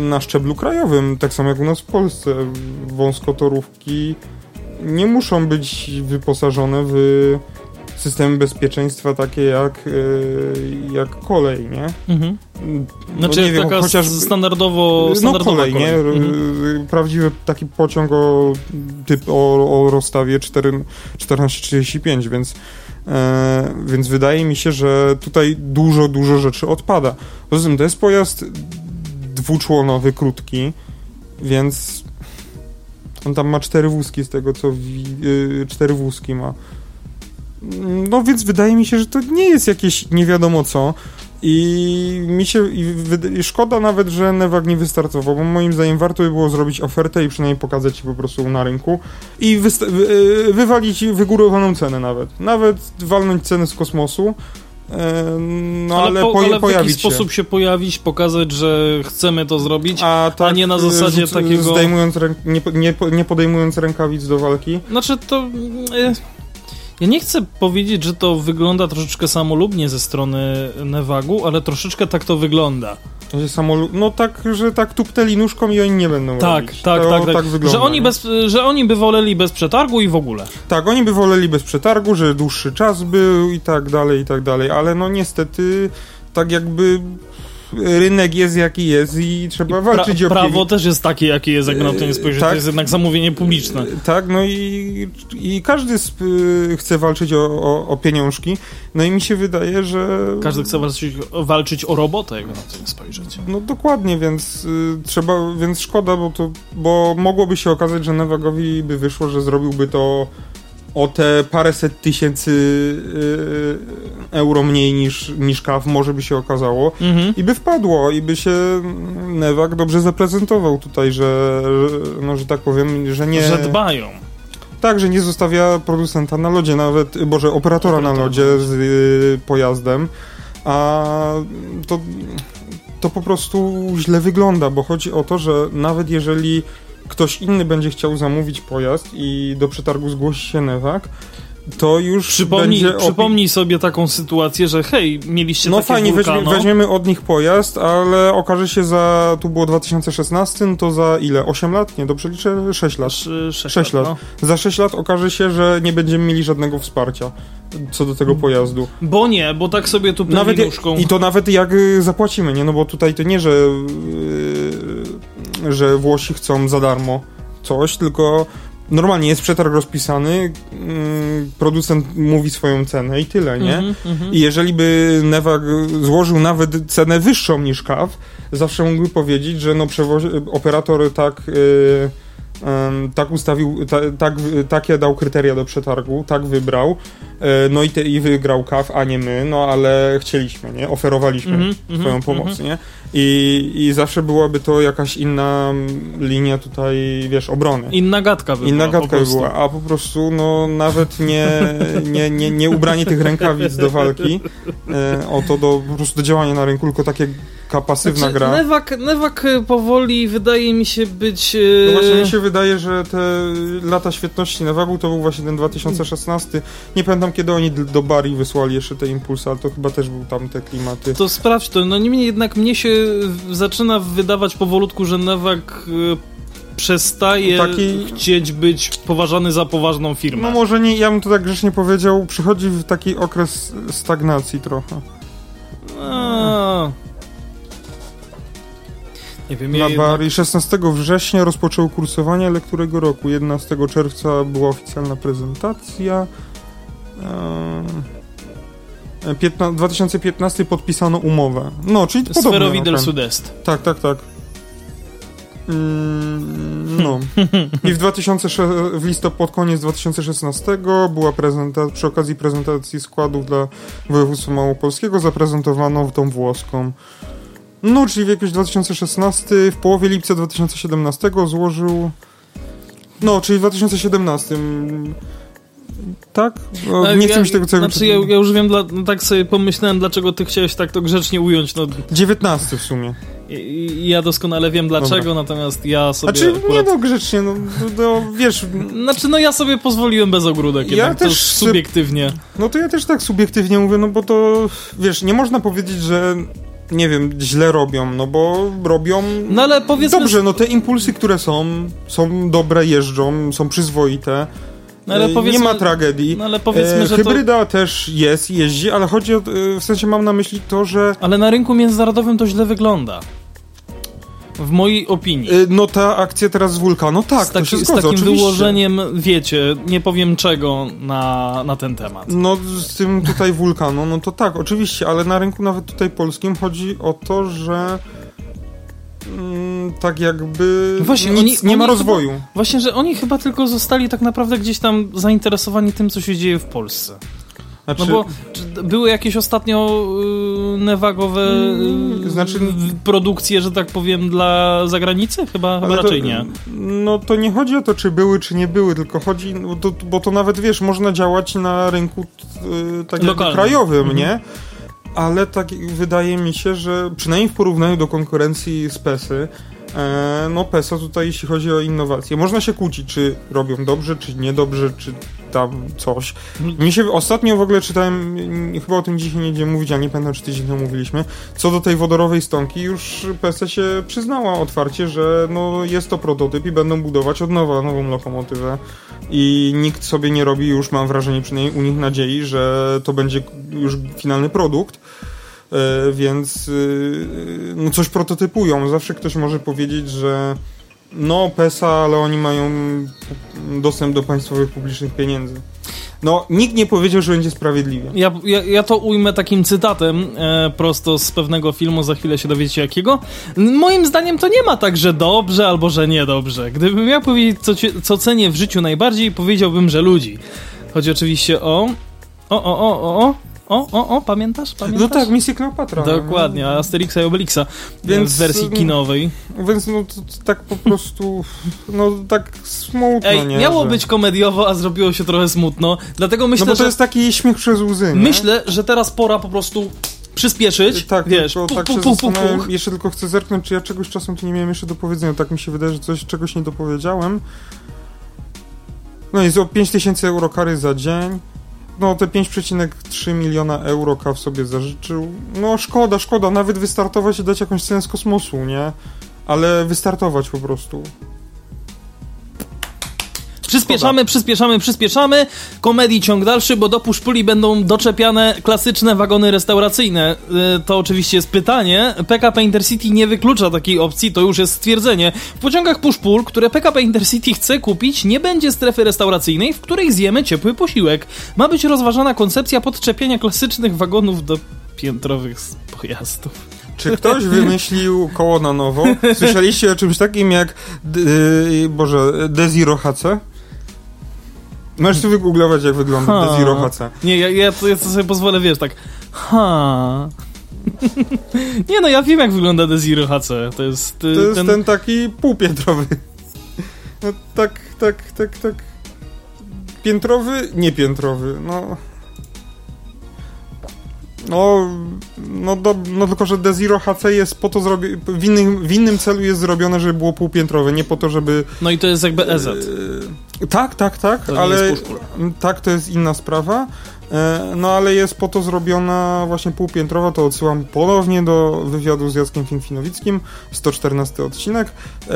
na szczeblu krajowym, tak samo jak u nas w Polsce. Wąskotorówki nie muszą być wyposażone w systemy bezpieczeństwa takie jak, e, jak kolej, nie? Mhm. No Znaczy nie wiem, taka chociaż standardowo, no standardowa kolej, nie? Mhm. Y, Prawdziwy taki pociąg o, typ, o, o rozstawie 4, 1435, więc, e, więc wydaje mi się, że tutaj dużo, dużo rzeczy odpada. Poza tym to jest pojazd dwuczłonowy, krótki, więc on tam ma cztery wózki z tego, co wi, y, cztery wózki ma. No więc wydaje mi się, że to nie jest jakieś nie wiadomo co. I mi się i i szkoda nawet, że Newak nie wystartował, bo moim zdaniem warto by było zrobić ofertę i przynajmniej pokazać ci po prostu na rynku i wysta- wy- y, wywalić wygórowaną cenę nawet. Nawet walnąć cenę z kosmosu. e, No ale, po, poje- ale w jakiś się. sposób się pojawić, pokazać, że chcemy to zrobić. A, tak, nie na y, zasadzie rzuc- takiego- Zdejmując ręk- nie, po- nie, po- nie podejmując rękawic do walki. Znaczy to... e, Ja nie chcę powiedzieć, że to wygląda troszeczkę samolubnie ze strony Nevagu, ale troszeczkę tak to wygląda. Że samolu- no tak, że tak tupteli nóżką i oni nie będą Tak, robić. tak, to, tak, tak. wygląda, że, oni nie? bez, że oni by woleli bez przetargu i w ogóle. Tak, oni by woleli bez przetargu, że dłuższy czas był i tak dalej, i tak dalej, ale no niestety tak jakby rynek jest jaki jest i trzeba walczyć o prawo też jest takie, jakie jest, jakby na to nie spojrzeć. tak. To jest jednak zamówienie publiczne. Tak, no i, i każdy sp- chce walczyć o, o, o pieniążki, no i mi się wydaje, że... Każdy chce walczyć, walczyć o robotę, jakby na to nie spojrzeć. No dokładnie, więc y, trzeba, więc szkoda, bo to, bo mogłoby się okazać, że Nevagowi by wyszło, że zrobiłby to o te paręset tysięcy y, euro mniej niż, niż KAW, może by się okazało. Mhm. I by wpadło, i by się Newak dobrze zaprezentował tutaj, że, no, że tak powiem, że nie... Że dbają. Tak, że nie zostawia producenta na lodzie, nawet, boże, operatora na Operatora lodzie z y, pojazdem, a to, to po prostu źle wygląda, bo chodzi o to, że nawet jeżeli ktoś inny będzie chciał zamówić pojazd i do przetargu zgłosi się Newak, to już Przypomnij, będzie... przypomnij sobie taką sytuację, że hej, mieliście No fajnie, weźmie, weźmiemy od nich pojazd, ale okaże się za, tu było 2016, no to za ile? 8 lat? Nie, dobrze liczę? 6 lat. Sz- sześć, Sześć lat. No. Za 6 lat okaże się, że nie będziemy mieli żadnego wsparcia co do tego pojazdu. Bo nie, bo tak sobie tu Nawet. I to nawet jak y, zapłacimy, nie? No bo tutaj to nie, że, yy, że Włosi chcą za darmo coś, tylko normalnie jest przetarg rozpisany, yy, producent mówi swoją cenę i tyle, nie? Mhm, mhm. I jeżeli by Newag złożył nawet cenę wyższą niż KAW, zawsze mógłby powiedzieć, że no operator tak, y, em, tak ustawił, ta, tak, takie dał kryteria do przetargu, tak wybrał, e, no i, te, i wygrał KAW, a nie my, no ale chcieliśmy, nie? Oferowaliśmy Mhm, swoją mhm, pomoc, mhm. nie? I, I zawsze byłaby to jakaś inna mm, linia tutaj, wiesz, obrony. Inna gadka by Inna była, gadka by była, a po prostu no nawet nie, nie, nie, nie ubranie tych rękawic do walki, e, o to do, po prostu do działania na rynku, tylko takie pasywna Znaczy, gra. Newak, Newak y, powoli wydaje mi się być... y, No właśnie mi się wydaje, że te lata świetności na wagu to był właśnie ten 2016. Nie pamiętam kiedy oni do Bari wysłali jeszcze te impulsy, ale to chyba też był tam te klimaty. To sprawdź to. No niemniej jednak mnie się zaczyna wydawać powolutku, że Newak y, przestaje Taki- chcieć być poważany za poważną firmę. No może nie, ja bym to tak grzecznie powiedział, przychodzi w taki okres stagnacji trochę. A. Nie wiem, ja Na jednak... Bari 16 września rozpoczęło kursowanie, ale którego roku? 11 czerwca była oficjalna prezentacja. Eee, 15, 2015 podpisano umowę. No, czyli podobnie. Sferowi del. Sud-Est. Tak, tak, tak. Mm, no. I w 2006, w listopad, pod koniec 2016 była prezentacja, przy okazji prezentacji składów dla województwa małopolskiego zaprezentowano tą włoską. No, czyli w jakimś 2016, w połowie lipca 2017 złożył... No, czyli w 2017. Tak? O, Ale nie ja, chcę mi się tego całego... Znaczy, ja, ja już wiem, dla, no tak sobie pomyślałem, dlaczego ty chciałeś tak to grzecznie ująć. No, 19 w sumie. i- ja doskonale wiem dlaczego, natomiast ja sobie Znaczy, nie akurat... no, grzecznie, no, no, no wiesz, Znaczy, no ja sobie pozwoliłem bez ogródek, Ja jednak też subiektywnie. No to ja też tak subiektywnie mówię, no bo to, wiesz, nie można powiedzieć, że nie wiem, źle robią, no bo robią No ale powiedzmy... dobrze, no te impulsy, które są, są dobre, jeżdżą, są przyzwoite, No ale powiedzmy- nie ma tragedii. No ale powiedzmy, E, że to... Hybryda też jest, jeździ, ale chodzi o, e, w sensie mam na myśli to, że Ale na rynku międzynarodowym to źle wygląda. W mojej opinii. e, no ta akcja teraz z Wulkanu, tak, z, to się taki, z zgodzę, takim oczywiście. wyłożeniem, wiecie, nie powiem czego na, na ten temat. No z tym tutaj wulkanu, no to tak, oczywiście, ale na rynku nawet tutaj polskim chodzi o to, że mm, tak jakby Właśnie, nic, oni- nie oni ma chyba- rozwoju. Właśnie, że oni chyba tylko zostali tak naprawdę gdzieś tam zainteresowani tym, co się dzieje w Polsce. Znaczy, No bo były jakieś ostatnio y, newagowe y, Znaczy- produkcje, że tak powiem, dla zagranicy? Chyba, chyba raczej to, nie. No to nie chodzi o to, czy były, czy nie były, tylko chodzi, no, to, bo to nawet, wiesz, można działać na rynku y, tak krajowym, Mhm. nie? Ale tak wydaje mi się, że przynajmniej w porównaniu do konkurencji z PESy, e, no PESA tutaj, jeśli chodzi o innowacje, można się kłócić, czy robią dobrze, czy niedobrze, czy tam coś. Mi się ostatnio w ogóle czytałem, mm, chyba o tym dzisiaj nie będziemy mówić, a nie pamiętam, czy tydzień temu mówiliśmy, co do tej wodorowej stonki, już PESA się przyznała otwarcie, że no jest to prototyp i będą budować od nowa nową lokomotywę i nikt sobie nie robi już, mam wrażenie, przynajmniej u nich nadziei, że to będzie już finalny produkt. E, więc y, no coś prototypują. Zawsze ktoś może powiedzieć, że no PESA, ale oni mają dostęp do państwowych publicznych pieniędzy. No, nikt nie powiedział, że będzie sprawiedliwie. Ja, ja, ja to ujmę takim cytatem e, prosto z pewnego filmu, za chwilę się dowiecie jakiego. Moim zdaniem to nie ma tak, że dobrze albo że niedobrze. Gdybym miał powiedzieć, co, co cenię w życiu najbardziej, powiedziałbym, że ludzi. Chodzi oczywiście o... O, o, o, o, o, o, o, o, pamiętasz? pamiętasz? No tak, misję Kleopatra. Dokładnie, Asterixa i Obelixa Więc, w wersji mm, kinowej. Więc no to, to tak po prostu, no tak smutno, Ej, nie? miało że... być komediowo, a zrobiło się trochę smutno, dlatego myślę, no bo to że... jest taki śmiech przez łzy, nie? Myślę, że teraz pora po prostu przyspieszyć, Tak, wiesz, tylko puch, tak puch, puch, puch, jeszcze tylko chcę zerknąć, czy ja czegoś czasem tu nie miałem jeszcze do powiedzenia. Tak mi się wydaje, że coś, czegoś nie dopowiedziałem. No jest o 5000 euro kary za dzień. No te 5,3 miliona euro KAW sobie zażyczył. No szkoda, szkoda, nawet wystartować i dać jakąś cenę z kosmosu, nie? Ale wystartować po prostu. Przyspieszamy, przyspieszamy, przyspieszamy. Komedii ciąg dalszy, bo do puszpuli będą doczepiane klasyczne wagony restauracyjne. Y, To oczywiście jest pytanie. PKP Intercity nie wyklucza takiej opcji, to już jest stwierdzenie. W pociągach puszpul, które PKP Intercity chce kupić, nie będzie strefy restauracyjnej, w której zjemy ciepły posiłek. Ma być rozważana koncepcja podczepienia klasycznych wagonów do piętrowych pojazdów. Czy ktoś wymyślił koło na nowo? Słyszeliście o czymś takim jak yy, Boże, Desiro HC? Możesz tu wygooglować jak wygląda Ha. Desiro HC. Nie, ja, ja, to, ja to sobie pozwolę, wiesz, tak. Ha. nie no, ja wiem jak wygląda Desiro HC. To jest, y, To jest ten... ten taki półpiętrowy. No tak, tak, tak, tak. Piętrowy, niepiętrowy, no... No, no, do, no tylko, że Desiro HC jest po to zrobione, w innym, w innym celu jest zrobione, żeby było półpiętrowe, nie po to, żeby... No i to jest jakby EZ. E, tak, tak, tak, To nie ale tak, to jest inna sprawa. E, No ale jest po to zrobiona właśnie półpiętrowa, to odsyłam ponownie do wywiadu z Jackiem Finfinowickim, 114 odcinek. E,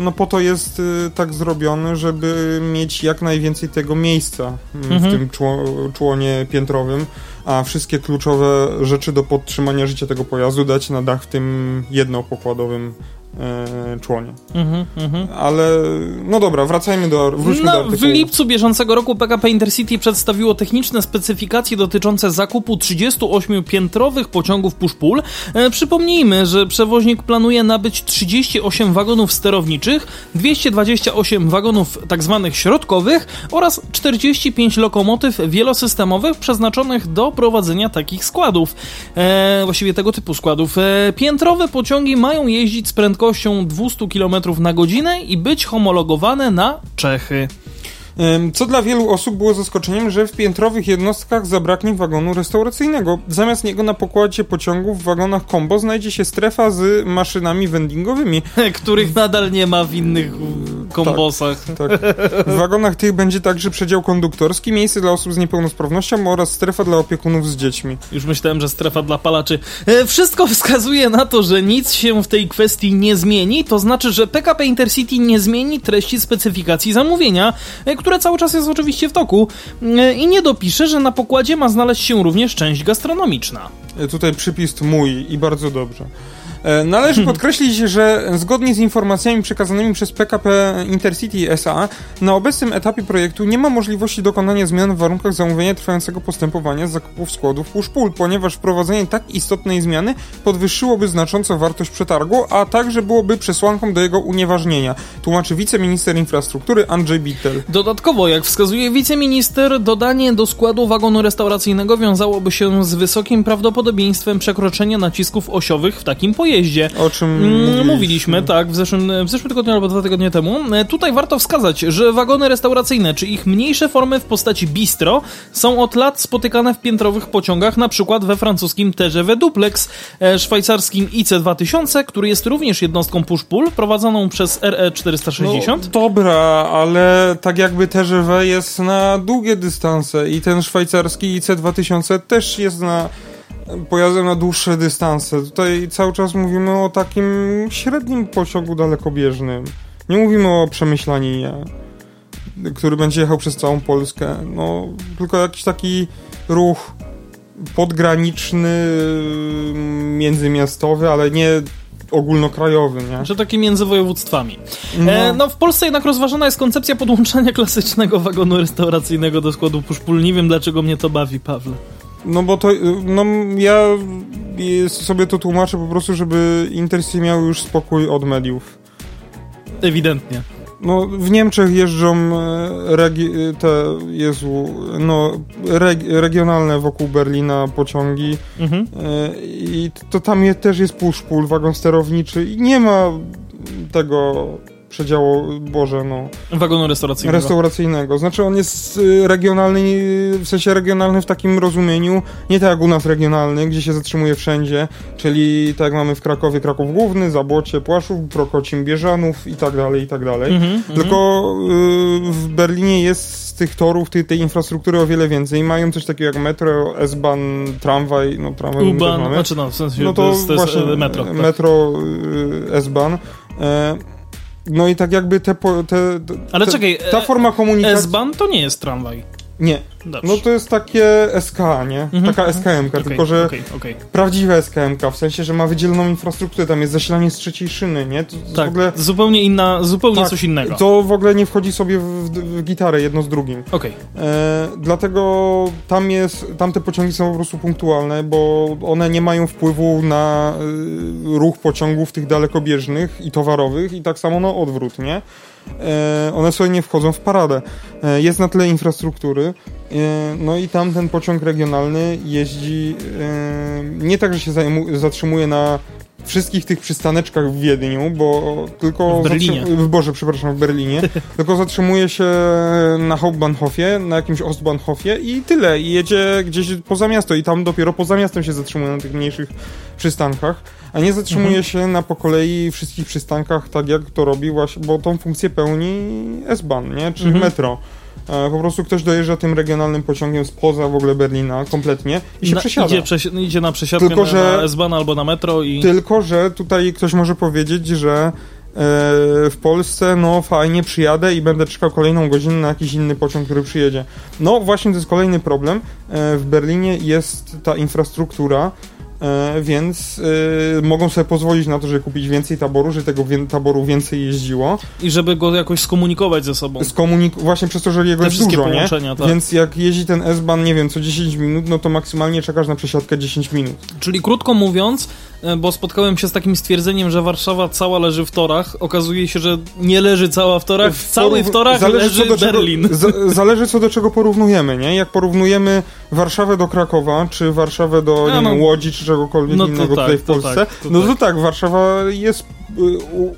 No po to jest e, tak zrobiony, żeby mieć jak najwięcej tego miejsca mm, w Mhm. tym czło- członie piętrowym, a wszystkie kluczowe rzeczy do podtrzymania życia tego pojazdu dać na dach w tym jednopokładowym członie. Mhm, mhm. Ale no dobra, wracajmy do, wróćmy do No, artykułu. w lipcu bieżącego roku PKP Intercity przedstawiło techniczne specyfikacje dotyczące zakupu 38 piętrowych pociągów push-pull. E, przypomnijmy, że przewoźnik planuje nabyć 38 wagonów sterowniczych, 228 wagonów tzw. środkowych oraz 45 lokomotyw wielosystemowych przeznaczonych do prowadzenia takich składów. E, właściwie tego typu składów. E, piętrowe pociągi mają jeździć z prędkością 200 km na godzinę i być homologowane na Czechy. Co dla wielu osób było zaskoczeniem, że w piętrowych jednostkach zabraknie wagonu restauracyjnego. Zamiast niego na pokładzie pociągu w wagonach combo znajdzie się strefa z maszynami vendingowymi. których nadal nie ma w innych kombosach. Tak. W wagonach tych będzie także przedział konduktorski, miejsce dla osób z niepełnosprawnością oraz strefa dla opiekunów z dziećmi. Już myślałem, że strefa dla palaczy. E, wszystko wskazuje na to, że nic się w tej kwestii nie zmieni. To znaczy, że PKP Intercity nie zmieni treści specyfikacji zamówienia, e, które cały czas jest oczywiście w toku. E, I nie dopisze, że na pokładzie ma znaleźć się również część gastronomiczna. E, Tutaj przypis mój i bardzo dobrze. E, Należy podkreślić, że zgodnie z informacjami przekazanymi przez PKP Intercity SA, na obecnym etapie projektu nie ma możliwości dokonania zmian w warunkach zamówienia trwającego postępowania z zakupów składów push-pull, ponieważ wprowadzenie tak istotnej zmiany podwyższyłoby znacząco wartość przetargu, a także byłoby przesłanką do jego unieważnienia, tłumaczy wiceminister infrastruktury Andrzej Bittel. Dodatkowo, jak wskazuje wiceminister, dodanie do składu wagonu restauracyjnego wiązałoby się z wysokim prawdopodobieństwem przekroczenia nacisków osiowych w takim pojeździe. O czym Mm, mówiliśmy. Mówiliśmy, tak, w zeszłym, w zeszłym tygodniu albo dwa tygodnie temu. E, Tutaj warto wskazać, że wagony restauracyjne, czy ich mniejsze formy w postaci bistro, są od lat spotykane w piętrowych pociągach, na przykład we francuskim TGV Duplex, e, szwajcarskim IC2000, który jest również jednostką push-pull, prowadzoną przez E RE460. No, dobra, ale tak jakby TGV jest na długie dystanse i ten szwajcarski IC2000 też jest na pojazdem na dłuższe dystanse. Tutaj cały czas mówimy o takim średnim pociągu dalekobieżnym. Nie mówimy o przemyślaninie, który będzie jechał przez całą Polskę. No, tylko jakiś taki ruch podgraniczny, międzymiastowy, ale nie ogólnokrajowy, nie? Że takie między województwami. No. E, no w Polsce jednak rozważana jest koncepcja podłączania klasycznego wagonu restauracyjnego do składu push-pull. Nie wiem dlaczego mnie to bawi, Pawle. No bo to, no ja sobie to tłumaczę po prostu, żeby Intercity miał już spokój od mediów. Ewidentnie. No w Niemczech jeżdżą e, regi- te, Jezu, no reg- regionalne wokół Berlina pociągi Mhm. e, i to tam je, też jest push-pull, wagon sterowniczy i nie ma tego przedziału, Boże, no, Wagonu restauracyjnego. restauracyjnego. Znaczy on jest y, regionalny, w sensie regionalny w takim rozumieniu, nie tak jak u nas regionalny, gdzie się zatrzymuje wszędzie, czyli tak jak mamy w Krakowie Kraków Główny, Zabłocie, Płaszów, Prokocim, Bieżanów i tak dalej, i tak dalej. Mhm, Tylko y, w Berlinie jest z tych torów, tej, tej infrastruktury o wiele więcej. Mają coś takiego jak metro, S-Bahn, tramwaj, no tramwaj U-Bahn, znaczy no, w sensie No to, to, jest, to jest właśnie e, metro. Tak. metro y, S-Bahn. E, no i tak jakby te... po- te, te Ale czekaj, Ta e, forma komunikacji... S-Bahn to nie jest tramwaj. Nie. Dobrze. No to jest takie SK, nie? Mhm, Taka mhm. SKM, Okej, tylko że okej, okej. prawdziwe SKM, w sensie, że ma wydzieloną infrastrukturę, tam jest zasilanie z trzeciej szyny, nie? To, Tak, w ogóle, zupełnie inna, zupełnie Tak, coś innego. to w ogóle nie wchodzi sobie w, w, gitarę jedno z drugim. Okej. E, dlatego tam jest, tamte pociągi są po prostu punktualne, bo one nie mają wpływu na y, ruch pociągów tych dalekobieżnych i towarowych i tak samo na odwrót, nie? E, one sobie nie wchodzą w paradę. E, jest na tyle infrastruktury, e, no i tam ten pociąg regionalny jeździ nie tak, że się zatrzymuje na wszystkich tych przystaneczkach w Wiedniu, bo tylko... W Berlinie. w Boże, przepraszam, w Berlinie. tylko zatrzymuje się na Hauptbahnhofie, na jakimś Ostbahnhofie i tyle. I jedzie gdzieś poza miasto i tam dopiero poza miastem się zatrzymuje na tych mniejszych przystankach, a nie zatrzymuje Mhm. się na po kolei wszystkich przystankach tak jak to robi właśnie, bo tą funkcję pełni S-Bahn, nie? Czy Mhm. metro. E, Po prostu ktoś dojeżdża tym regionalnym pociągiem spoza w ogle Berlina kompletnie i się Na, przesiada. idzie, przesi- idzie na przesiadkę Tylko, na, że- na S-Bahn albo na metro i... Tylko, że tutaj ktoś może powiedzieć, że e, w Polsce, no fajnie, przyjadę i będę czekał kolejną godzinę na jakiś inny pociąg, który przyjedzie. No właśnie, to jest kolejny problem. E, w Berlinie jest ta infrastruktura, więc e, mogą sobie pozwolić na to, żeby kupić więcej taboru, że tego wie- taboru więcej jeździło. I żeby go jakoś skomunikować ze sobą. Skomunik- właśnie przez to, że jego Te jest dużo, nie? tak. Więc jak jeździ ten S-Bahn, nie wiem, co 10 minut, no to maksymalnie czekasz na przesiadkę 10 minut. Czyli krótko mówiąc, e, bo spotkałem się z takim stwierdzeniem, że Warszawa cała leży w torach, okazuje się, że nie leży cała w torach, w całych porów- torach leży co do czego- Berlin. za- zależy co do czego porównujemy, nie? Jak porównujemy Warszawę do Krakowa, czy Warszawę do A, no. wiem, Łodzi, czy czegokolwiek No to innego tak, tutaj w to Polsce, tak, to no tak. to tak, Warszawa jest y,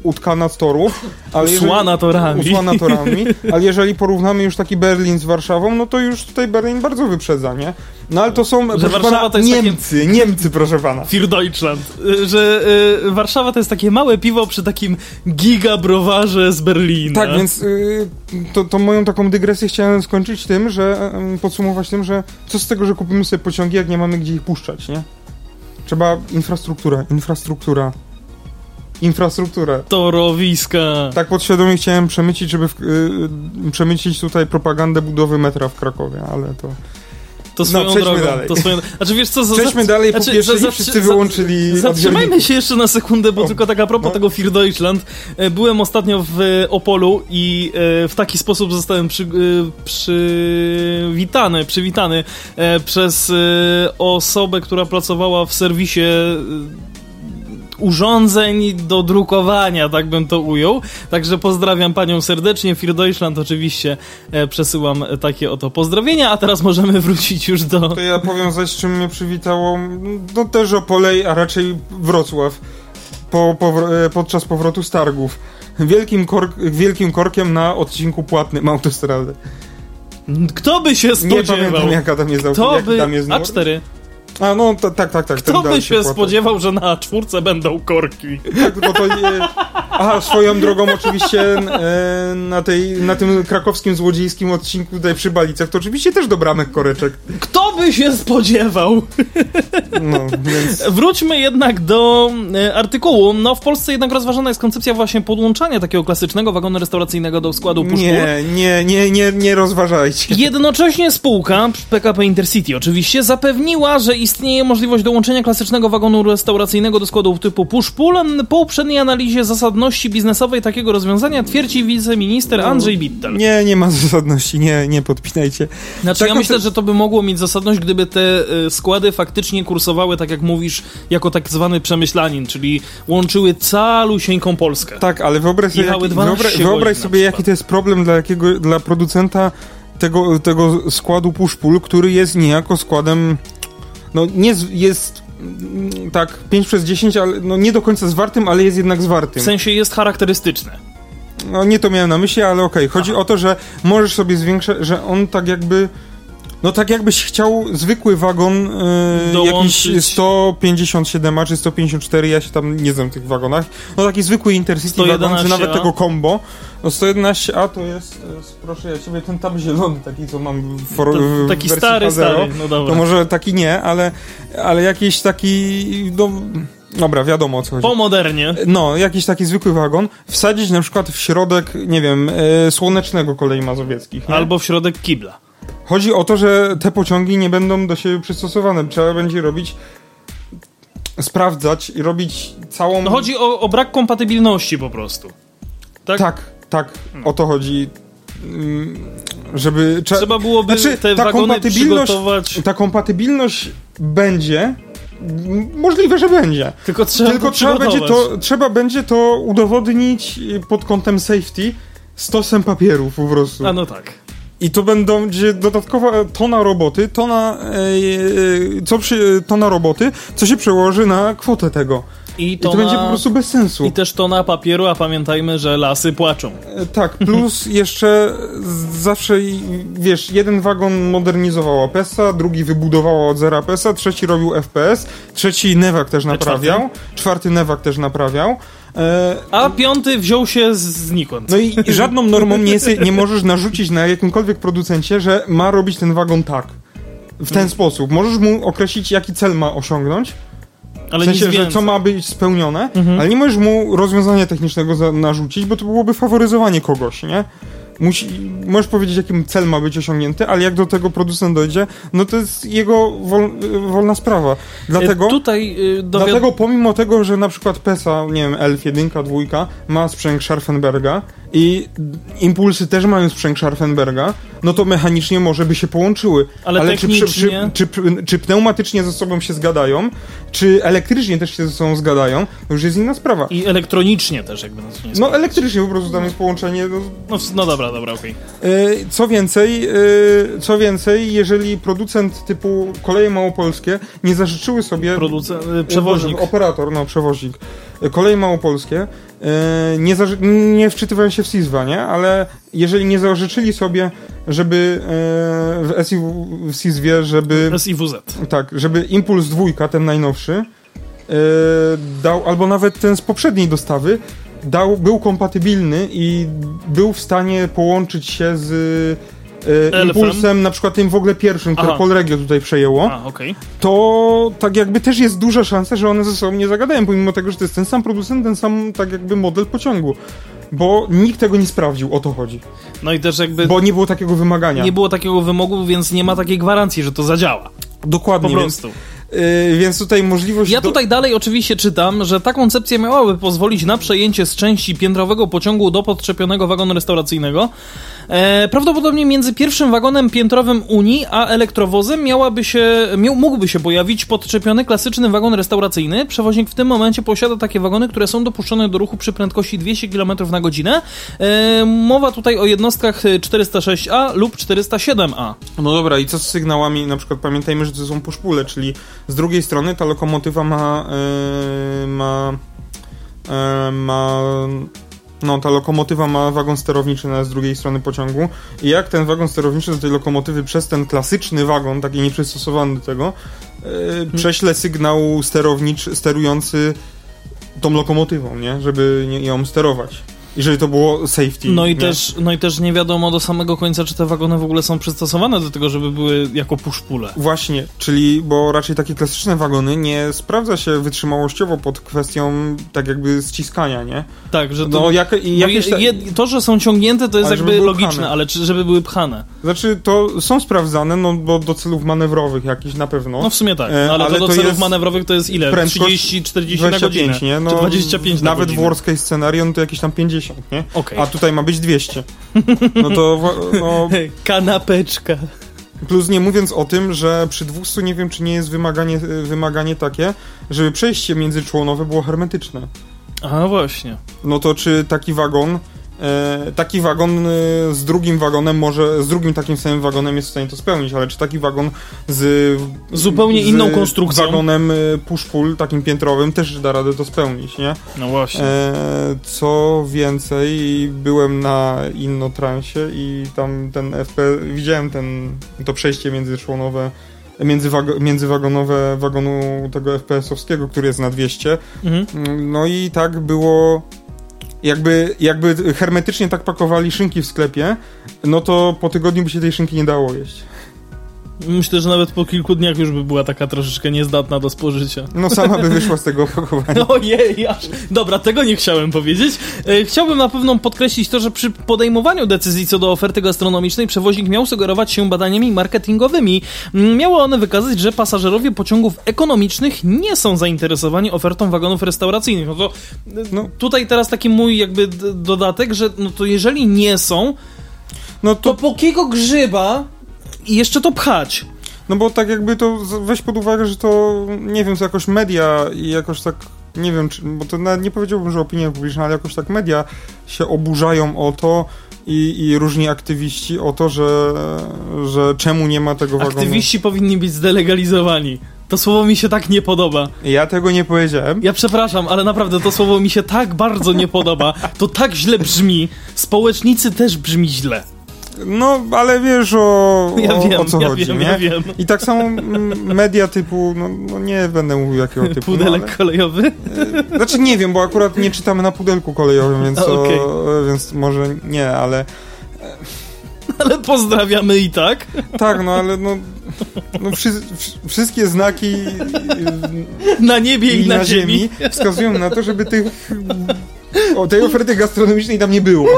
utkana z torów, ale jeżeli- Usłana torami. usłana torami, ale jeżeli porównamy już taki Berlin z Warszawą, no to już tutaj Berlin bardzo wyprzedza, nie? No ale to są, proszę Warszawa pana, to jest takie- Niemcy, Niemcy, proszę pana. Für Deutschland. Y, Że y, Warszawa to jest takie małe piwo przy takim gigabrowarze z Berlina. Tak, więc y, to, to moją taką dygresję chciałem skończyć tym, że y, podsumować tym, że co z tego, że kupimy sobie pociągi, jak nie mamy gdzie ich puszczać, nie? Trzeba infrastruktura, infrastruktura. Infrastrukturę. Torowiska. Tak podświadomie chciałem przemycić, żeby w, y, y, przemycić tutaj propagandę budowy metra w Krakowie, ale to... To swoją No, przejdźmy drogą. dalej. To swoją... Znaczy wiesz co, za, Przejdźmy dalej, po znaczy, pierwsze za- wszyscy za- wyłączyli Zatrzymajmy odbiorniki. się jeszcze na sekundę, bo tylko tak a propos no. tego Fear Deutschland. E, Byłem ostatnio w e, Opolu i e, w taki sposób zostałem przy, przywitany, przywitany przez osobę, która pracowała w serwisie urządzeń do drukowania, tak bym to ujął. Także pozdrawiam panią serdecznie. Fear Deutschland oczywiście e, przesyłam takie oto pozdrowienia, a teraz możemy wrócić już do... To ja powiem zaś, czym mnie przywitało, no też Opolej, a raczej Wrocław, po, po, e, podczas powrotu z targów. Wielkim, kork, wielkim korkiem na odcinku płatnym autostrady. Kto by się Nie spodziewał? pamiętam jaka tam jest Kto by... tam jest numer. A4. A no, to, tak, tak, tak. Kto by się spodziewał, że na czwórce będą korki? Tak, tylko to... E, aha, swoją drogą oczywiście e, na, tej, na tym krakowskim złodziejskim odcinku tutaj przy Balicach, to oczywiście też do bramek koreczek. Kto by się spodziewał? No, więc... Wróćmy jednak do e, artykułu. No, w Polsce jednak rozważana jest koncepcja właśnie podłączania takiego klasycznego wagonu restauracyjnego do składu push Nie, nie, nie, nie, nie rozważajcie. Jednocześnie spółka, PKP Intercity oczywiście, zapewniła, że istnieje możliwość dołączenia klasycznego wagonu restauracyjnego do składu typu push-pull. Po uprzedniej analizie zasadności biznesowej takiego rozwiązania twierdzi wiceminister Andrzej Bittel. Nie, nie ma zasadności, nie, nie podpinajcie. Znaczy Tak, ja no myślę, że to by mogło mieć zasadność, gdyby te y, składy faktycznie kursowały, tak jak mówisz, jako tak zwany przemyślanin, czyli łączyły calusieńką Polskę. Tak, ale wyobraź sobie, jaki, 12 wyobraź, wyobraź sobie jaki to jest problem dla, jakiego, dla producenta tego, tego składu push-pull, który jest niejako składem, no nie z, jest mm, tak 5 przez 10, ale no nie do końca zwartym, ale jest jednak zwartym. W sensie jest charakterystyczne. No nie to miałem na myśli, ale okej. Chodzi o to, że możesz sobie zwiększać, że on tak jakby... No tak jakbyś chciał zwykły wagon yy, Dołączyć. jakiś 157 czy 154, ja się tam nie znam w tych wagonach. No taki zwykły Intercity wagon, czy 111A. nawet tego combo. No 111A to jest, to jest, proszę ja ciebie, ten tam zielony taki, co mam w, for, To, w taki wersji stary, H0. stary, no dobra. To może taki nie, ale, ale jakiś taki, no, dobra, wiadomo o co chodzi. Po modernie. No, jakiś taki zwykły wagon, wsadzić na przykład w środek, nie wiem, e, słonecznego kolei mazowieckich. Nie? Albo w środek kibla. Chodzi o to, że te pociągi nie będą do siebie przystosowane. Trzeba będzie robić, sprawdzać i robić całą... No chodzi o, o brak kompatybilności po prostu. Tak? Tak, tak, o to chodzi. Mm, Żeby... trze- Trzeba byłoby Znaczy, te ta wagony kompatybilność- przygotować. Ta kompatybilność będzie, możliwe, że będzie. Tylko trzeba Tylko trzeba będzie, to, trzeba będzie to udowodnić pod kątem safety stosem papierów po prostu. A no tak. I to będą będzie dodatkowa tona roboty, tona, e, e, co przy, tona roboty, co się przełoży na kwotę tego. I I to, to na... będzie po prostu bez sensu. I też to na papieru, a pamiętajmy, że lasy płaczą. E, Tak, plus jeszcze zawsze, i- wiesz, jeden wagon modernizował APS-a, drugi wybudował od zera APS-a, trzeci robił FPS, trzeci Nevak też naprawiał, czwarty Nevak też naprawiał. E, A piąty wziął się znikąd. No i żadną normą nie, jest, nie możesz narzucić na jakimkolwiek producencie, że ma robić ten wagon tak. W ten sposób. Możesz mu określić, jaki cel ma osiągnąć, Ale w sensie, że co ma być spełnione, Mhm. ale nie możesz mu rozwiązania technicznego narzucić, bo to byłoby faworyzowanie kogoś, nie? Musi, możesz powiedzieć, jaki cel ma być osiągnięty, ale jak do tego producent dojdzie, no to jest jego wol, wolna sprawa. Dlatego... E, Tutaj y. Dlatego pomimo tego, że na przykład PESA, nie wiem, Elf 1, 2 ma sprzęg Scharfenberga i impulsy też mają sprzęg Scharfenberga, no to mechanicznie może by się połączyły. Ale czy, przy- technicznie- czy, czy, czy pneumatycznie ze sobą się zgadają, czy elektrycznie też się ze sobą zgadają, to już jest inna sprawa. I elektronicznie też, jakby nas nie No elektrycznie po prostu tam jest połączenie. No, No, no dobra, dobra, okej. E, Co więcej, e, co więcej, jeżeli producent typu Koleje Małopolskie nie zażyczyły sobie Producent, y, przewoźnik. Operator, no, przewoźnik. Koleje Małopolskie e, nie, zaży- nie wczytywają się w SISWA, nie? Ale jeżeli nie zażyczyli sobie, żeby e, w SIW, w SISWie, żeby SIWZ. tak, żeby Impuls dwójka, ten najnowszy, e, dał, albo nawet ten z poprzedniej dostawy, dał, był kompatybilny i był w stanie połączyć się z e? Impulsem, na przykład tym w ogóle pierwszym, które Aha. Polregio tutaj przejęło A, okej. to tak jakby też jest duża szansa, że one ze sobą nie zagadają, pomimo tego, że to jest ten sam producent, ten sam tak jakby model pociągu. Bo nikt tego nie sprawdził, o to chodzi. No i też jakby Bo nie było takiego wymagania. nie było takiego wymogu, więc nie ma takiej gwarancji, że to zadziała. Dokładnie, Po więc, prostu. Yy, więc tutaj możliwość... Ja do- tutaj dalej oczywiście czytam, że ta koncepcja miałaby pozwolić na przejęcie z części piętrowego pociągu do podczepionego wagonu restauracyjnego. E, prawdopodobnie między pierwszym wagonem piętrowym Unii a elektrowozem miałaby się, miał, mógłby się pojawić podczepiony klasyczny wagon restauracyjny. Przewoźnik w tym momencie posiada takie wagony, które są dopuszczone do ruchu przy prędkości 200 km na godzinę. E, mowa tutaj o jednostkach 406A lub 407A. No dobra, i co z sygnałami? Na przykład pamiętajmy, że to są puszpule, czyli z drugiej strony ta lokomotywa ma... Yy, ma... Yy, ma... No, ta lokomotywa ma wagon sterowniczy na z drugiej strony pociągu i jak ten wagon sterowniczy z tej lokomotywy przez ten klasyczny wagon, taki nieprzystosowany do tego, yy, prześle sygnał sterowniczy, sterujący tą lokomotywą, nie? Żeby nie, ją sterować. I żeby to było safety. No i, nie? też, no i też nie wiadomo do samego końca, czy te wagony w ogóle są przystosowane do tego, żeby były jako puszpule. Właśnie, czyli, bo raczej takie klasyczne wagony nie sprawdza się wytrzymałościowo pod kwestią tak jakby ściskania, nie? Tak, że to... No, jak, i no, jakieś je, je, to, że są ciągnięte, to jest jakby logiczne, pchane. ale czy, żeby były pchane. Znaczy, to są sprawdzane, no bo do celów manewrowych jakichś na pewno. No w sumie tak, ale, ale to do to celów manewrowych to jest ile? prędkość 30-40 na godzinę. 25, nie? No, Czy 25 na Nawet godzinę. w worst case scenario, no to jakieś tam 50, nie? Okej. A tutaj ma być 200. No to, no, Kanapeczka. plus nie mówiąc o tym, że przy 200 nie wiem, czy nie jest wymaganie, wymaganie takie, żeby przejście międzyczłonowe było hermetyczne. A właśnie. no to czy taki wagon taki wagon e, z drugim wagonem może, z drugim takim samym wagonem jest w stanie to spełnić, ale czy taki wagon z Zupełnie z inną konstrukcją. wagonem e, push-pull, takim piętrowym, też da radę to spełnić, nie? No właśnie. E, co więcej, byłem na Innotransie i tam ten FP, widziałem ten, to przejście międzyszłonowe, międzywago, międzywagonowe wagonu tego FPS-owskiego, który jest na 200. Mhm. No i tak było jakby, jakby hermetycznie tak pakowali szynki w sklepie, no to po tygodniu by się tej szynki nie dało jeść. Myślę, że nawet po kilku dniach już by była taka troszeczkę niezdatna do spożycia. No sama by wyszła z tego opakowania. Ojej, aż. Dobra, tego nie chciałem powiedzieć. E, Chciałbym na pewno podkreślić to, że przy podejmowaniu decyzji co do oferty gastronomicznej przewoźnik miał sugerować się badaniami marketingowymi. Mm, Miały one wykazać, że pasażerowie pociągów ekonomicznych nie są zainteresowani ofertą wagonów restauracyjnych. No to no, No. tutaj teraz taki mój jakby dodatek, że no to jeżeli nie są, No to to, po kiego grzyba i jeszcze to pchać? no bo tak jakby to weź pod uwagę, że to, nie wiem, to jakoś media i jakoś tak, nie wiem, czy, bo to nie powiedziałbym, że opinia publiczna, ale jakoś tak media się oburzają o to i, i różni aktywiści o to, że, że czemu nie ma tego wagonu. Aktywiści powinni być zdelegalizowani. To słowo mi się tak nie podoba. Ja tego nie powiedziałem. Ja przepraszam, ale naprawdę to słowo mi się tak bardzo nie podoba. To tak źle brzmi. Społecznicy też brzmi źle. No, ale wiesz o, Ja o, wiem, o co ja chodzi, wiem, nie? ja wiem. I tak samo mm, media typu, no, no nie będę mówił jakiego typu. No, Pudelek ale, kolejowy. znaczy nie wiem, bo akurat nie czytamy na pudelku kolejowym, więc, A, to, okej. więc może nie, ale Ale pozdrawiamy i tak. tak, no ale no, no wszy, wsz- wszystkie znaki Na niebie i, i na, na ziemi. ziemi wskazują na to, żeby tych o tej oferty gastronomicznej tam nie było.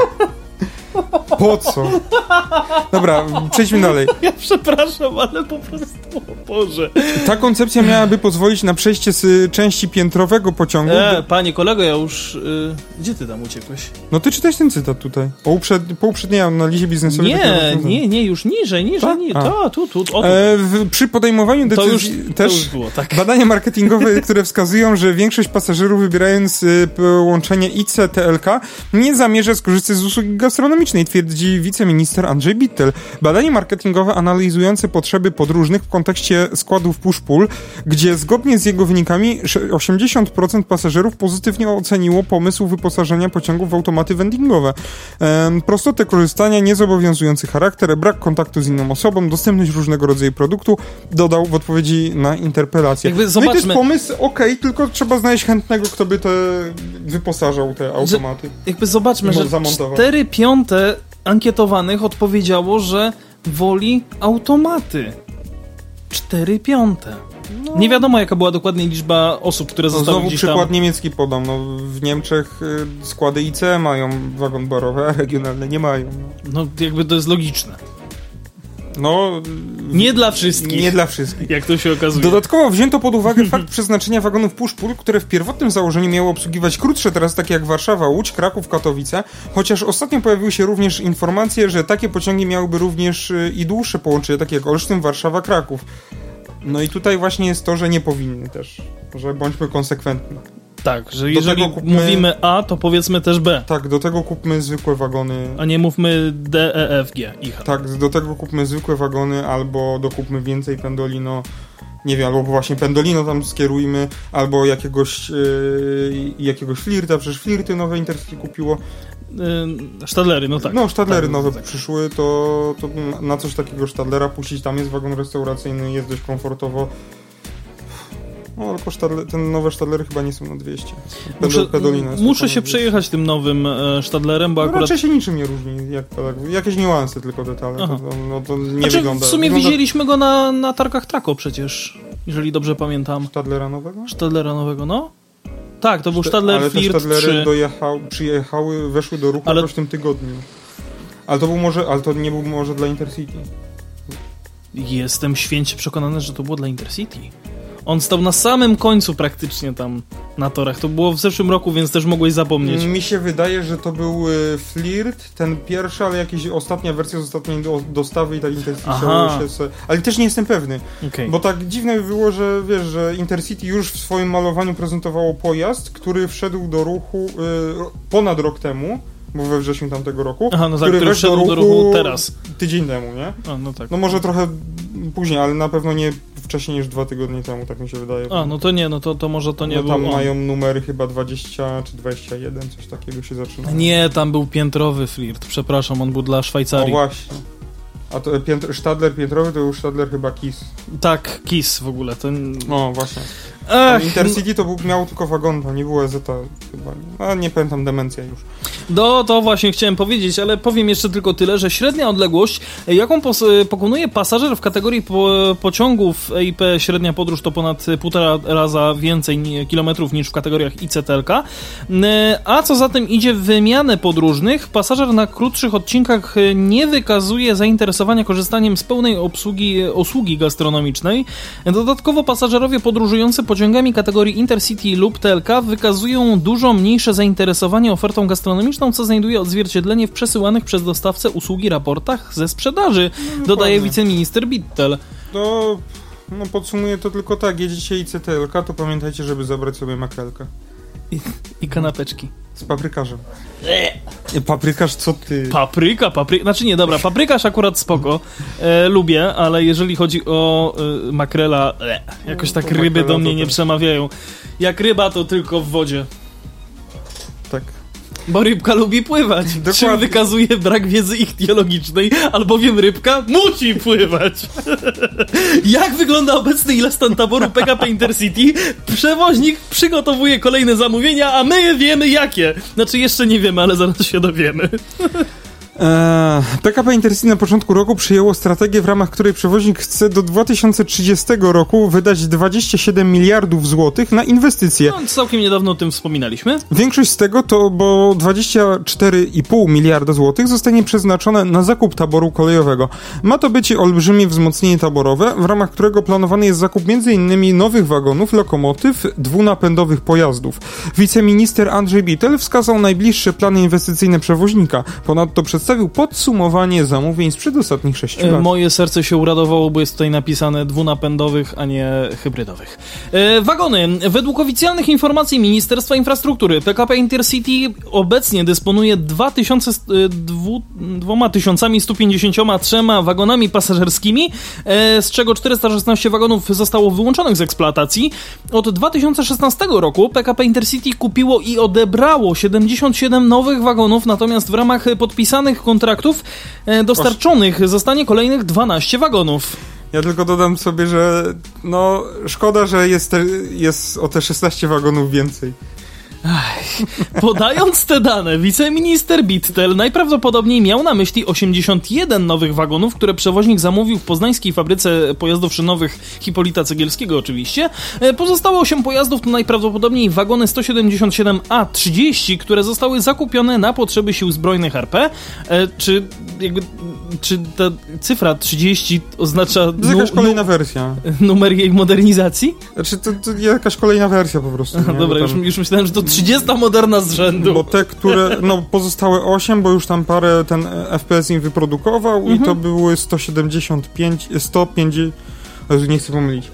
Po co? Dobra, przejdźmy dalej. Ja przepraszam, ale po prostu, o Boże. Ta koncepcja miałaby pozwolić na przejście z części piętrowego pociągu. E, panie kolego, ja już... Y, gdzie ty tam uciekłeś? No ty czytałeś ten cytat tutaj. Po, uprzed, po uprzedniej analizie biznesowej. Nie, nie, nie, już niżej, niżej, niżej. Ta, tu, tu, tu. E, w, przy podejmowaniu To już, decyzji to też już było, tak. badania marketingowe, które wskazują, że większość pasażerów wybierając y, połączenie IC-TLK nie zamierza skorzystać z usługi gastronomicznej, twierdzi wiceminister Andrzej Bittel. Badanie marketingowe analizujące potrzeby podróżnych w kontekście składów push-pull, gdzie zgodnie z jego wynikami sze- 80% pasażerów pozytywnie oceniło pomysł wyposażenia pociągów w automaty vendingowe. Prostotę korzystania, niezobowiązujący charakter, brak kontaktu z inną osobą, dostępność różnego rodzaju produktu, dodał w odpowiedzi na interpelację. Jakby No i to jest pomysł, okej, tylko trzeba znaleźć chętnego, kto by te wyposażał te automaty. Jakby zobaczmy, że zamontował. 4 piąte ankietowanych odpowiedziało, że woli automaty. 4 piąte. Nie wiadomo, jaka była dokładnie liczba osób, które No, zostały znowu gdzieś przykład tam. niemiecki podam. No, w Niemczech y, składy IC mają wagon barowy, a regionalne nie mają. No, No, jakby to jest logiczne. No Nie dla wszystkich, nie dla wszystkich. jak to się okazuje. Dodatkowo wzięto pod uwagę fakt przeznaczenia wagonów push-pull, które w pierwotnym założeniu miało obsługiwać krótsze teraz takie jak Warszawa, Łódź, Kraków, Katowice, chociaż ostatnio pojawiły się również informacje, że takie pociągi miałyby również y, i dłuższe połączenia, takie jak Olsztyn, Warszawa, Kraków. No i tutaj właśnie jest to, że nie powinny też, że bądźmy konsekwentni. Tak, że jeżeli tego kupmy- mówimy A, to powiedzmy też B, Tak, do tego kupmy zwykłe wagony. a nie mówmy D, E, F, G i H. Tak, do tego kupmy zwykłe wagony, albo dokupmy więcej Pendolino. Nie wiem, albo właśnie Pendolino tam skierujmy, albo jakiegoś, yy, jakiegoś flirta, przecież flirty nowe Intercity kupiło. Y, Stadlery, no tak. no, Stadlery Tak, nowe tak. przyszły, to, to na- coś takiego Stadlera puścić, tam jest wagon restauracyjny, jest dość komfortowo. No, tylko ten nowe Stadlery chyba nie są na 200. Muszę, muszę się na 200. przejechać tym nowym e, Stadlerem, bo No, akurat... raczej się niczym nie różni, jak, tak, jakieś niuanse tylko detale. To, to, no, to nie Znaczy, wygląda. w sumie wygląda widzieliśmy go na, na targach Trako przecież, jeżeli dobrze pamiętam. Stadlera nowego? Stadlera nowego, no? Tak, to był Szte- Stadler ale te Flirt Stadlery 3. dojechał, przyjechały, weszły do ruchu Ale- w tym tygodniu. Ale to był może, ale to nie był może dla Intercity. Jestem święcie przekonany, że to było dla Intercity. On stał na samym końcu praktycznie tam na torach. To było w zeszłym roku, więc też mogłeś zapomnieć. Mi się wydaje, że to był y, Flirt, ten pierwszy, ale jakaś ostatnia wersja z ostatniej do, dostawy i tak Intercity Aha. się, se, Ale też nie jestem pewny, Okej. bo tak dziwne by było, że wiesz, że Intercity już w swoim malowaniu prezentowało pojazd, który wszedł do ruchu y, ponad rok temu, był we wrześniu tamtego roku, Aha, no tak, który który do wszedł do ruchu ruchu teraz. tydzień temu, nie? A, no tak. No może trochę później, ale na pewno nie wcześniej niż dwa tygodnie temu, tak mi się wydaje. A, no to nie, no to, to może to nie no, było. tam mają numery chyba 20 czy 21, coś takiego się zaczyna. Nie, tam był piętrowy flirt, przepraszam, on był dla O Szwajcarii. właśnie. A to piętr, Stadler piętrowy to był Stadler chyba Kiss. tak, Kiss w ogóle, ten... O, właśnie. Ech, Intercity to był, miał tylko wagon, to nie było EZ chyba. A nie pamiętam, demencja już. No, to właśnie chciałem powiedzieć, ale powiem jeszcze tylko tyle, że średnia odległość, jaką pos pokonuje pasażer w kategorii po pociągów EIP średnia podróż to ponad półtora raza więcej kilometrów niż w kategoriach ICTLK, E, a co za tym idzie wymianę podróżnych, pasażer na krótszych odcinkach e, nie wykazuje zainteresowania korzystaniem z pełnej obsługi, usługi gastronomicznej. Dodatkowo pasażerowie podróżujący pociągami kategorii Intercity lub TLK wykazują dużo mniejsze zainteresowanie ofertą gastronomiczną, co znajduje odzwierciedlenie w przesyłanych przez dostawcę usługi raportach ze sprzedaży, dodaje dokładnie. wiceminister Bittel. To, no podsumuję to tylko tak, jedziecie ICTLK, to pamiętajcie, żeby zabrać sobie makrelkę. I kanapeczki. Z paprykarzem. Paprykarz, co ty? Papryka, papryka, znaczy nie, dobra, paprykarz akurat spoko, e, lubię, ale jeżeli chodzi o e, makrela, e, jakoś tak To ryby do mnie nie przemawiają. Jak ryba, to tylko w wodzie. Tak. Bo rybka lubi pływać, czym Dokładnie. wykazuje brak wiedzy ichtiologicznej, albowiem rybka musi pływać. Jak wygląda obecny ile stan taboru PKP Intercity? Przewoźnik przygotowuje kolejne zamówienia, a my wiemy jakie. Znaczy jeszcze nie wiemy, ale zaraz się dowiemy. PKP Intercity na początku roku przyjęło strategię, w ramach której przewoźnik chce do 2030 roku wydać 27 miliardów złotych na inwestycje. No, całkiem niedawno o tym wspominaliśmy. Większość z tego to, bo 24,5 miliarda złotych zostanie przeznaczone na zakup taboru kolejowego. Ma to być olbrzymie wzmocnienie taborowe, w ramach którego planowany jest zakup m.in. nowych wagonów, lokomotyw, dwunapędowych pojazdów. Wiceminister Andrzej Bittel wskazał najbliższe plany inwestycyjne przewoźnika. Ponadto przedstawił podsumowanie zamówień sprzed ostatnich 6 E, lat. Moje serce się uradowało, bo jest tutaj napisane dwunapędowych, a nie hybrydowych. E, wagony. Według oficjalnych informacji Ministerstwa Infrastruktury PKP Intercity obecnie dysponuje 2000, e, dwu, 2153 wagonami pasażerskimi, e, z czego 416 wagonów zostało wyłączonych z eksploatacji. Od 2016 roku PKP Intercity kupiło i odebrało 77 nowych wagonów, natomiast w ramach podpisanych kontraktów e, dostarczonych zostanie kolejnych 12 wagonów. Ja tylko dodam sobie, że no szkoda, że jest, te, jest o te 16 wagonów więcej. Podając te dane, wiceminister Bittel najprawdopodobniej miał na myśli 81 nowych wagonów, które przewoźnik zamówił w poznańskiej fabryce pojazdów szynowych Hipolita Cegielskiego oczywiście. E, Pozostałe 8 pojazdów to najprawdopodobniej wagony 177A30, które zostały zakupione na potrzeby sił zbrojnych RP. E, Czy jakby, czy ta cyfra 30 oznacza To jest jakaś kolejna wersja. nu- numer jej modernizacji? Znaczy, to, to jakaś kolejna wersja po prostu. Dobra, już, już myślałem, że to 30 moderna z rzędu. Bo te, które, no pozostałe 8, bo już tam parę ten e, FPS im wyprodukował i Mhm. to były 175, 150, o Jezu, nie chcę pomylić.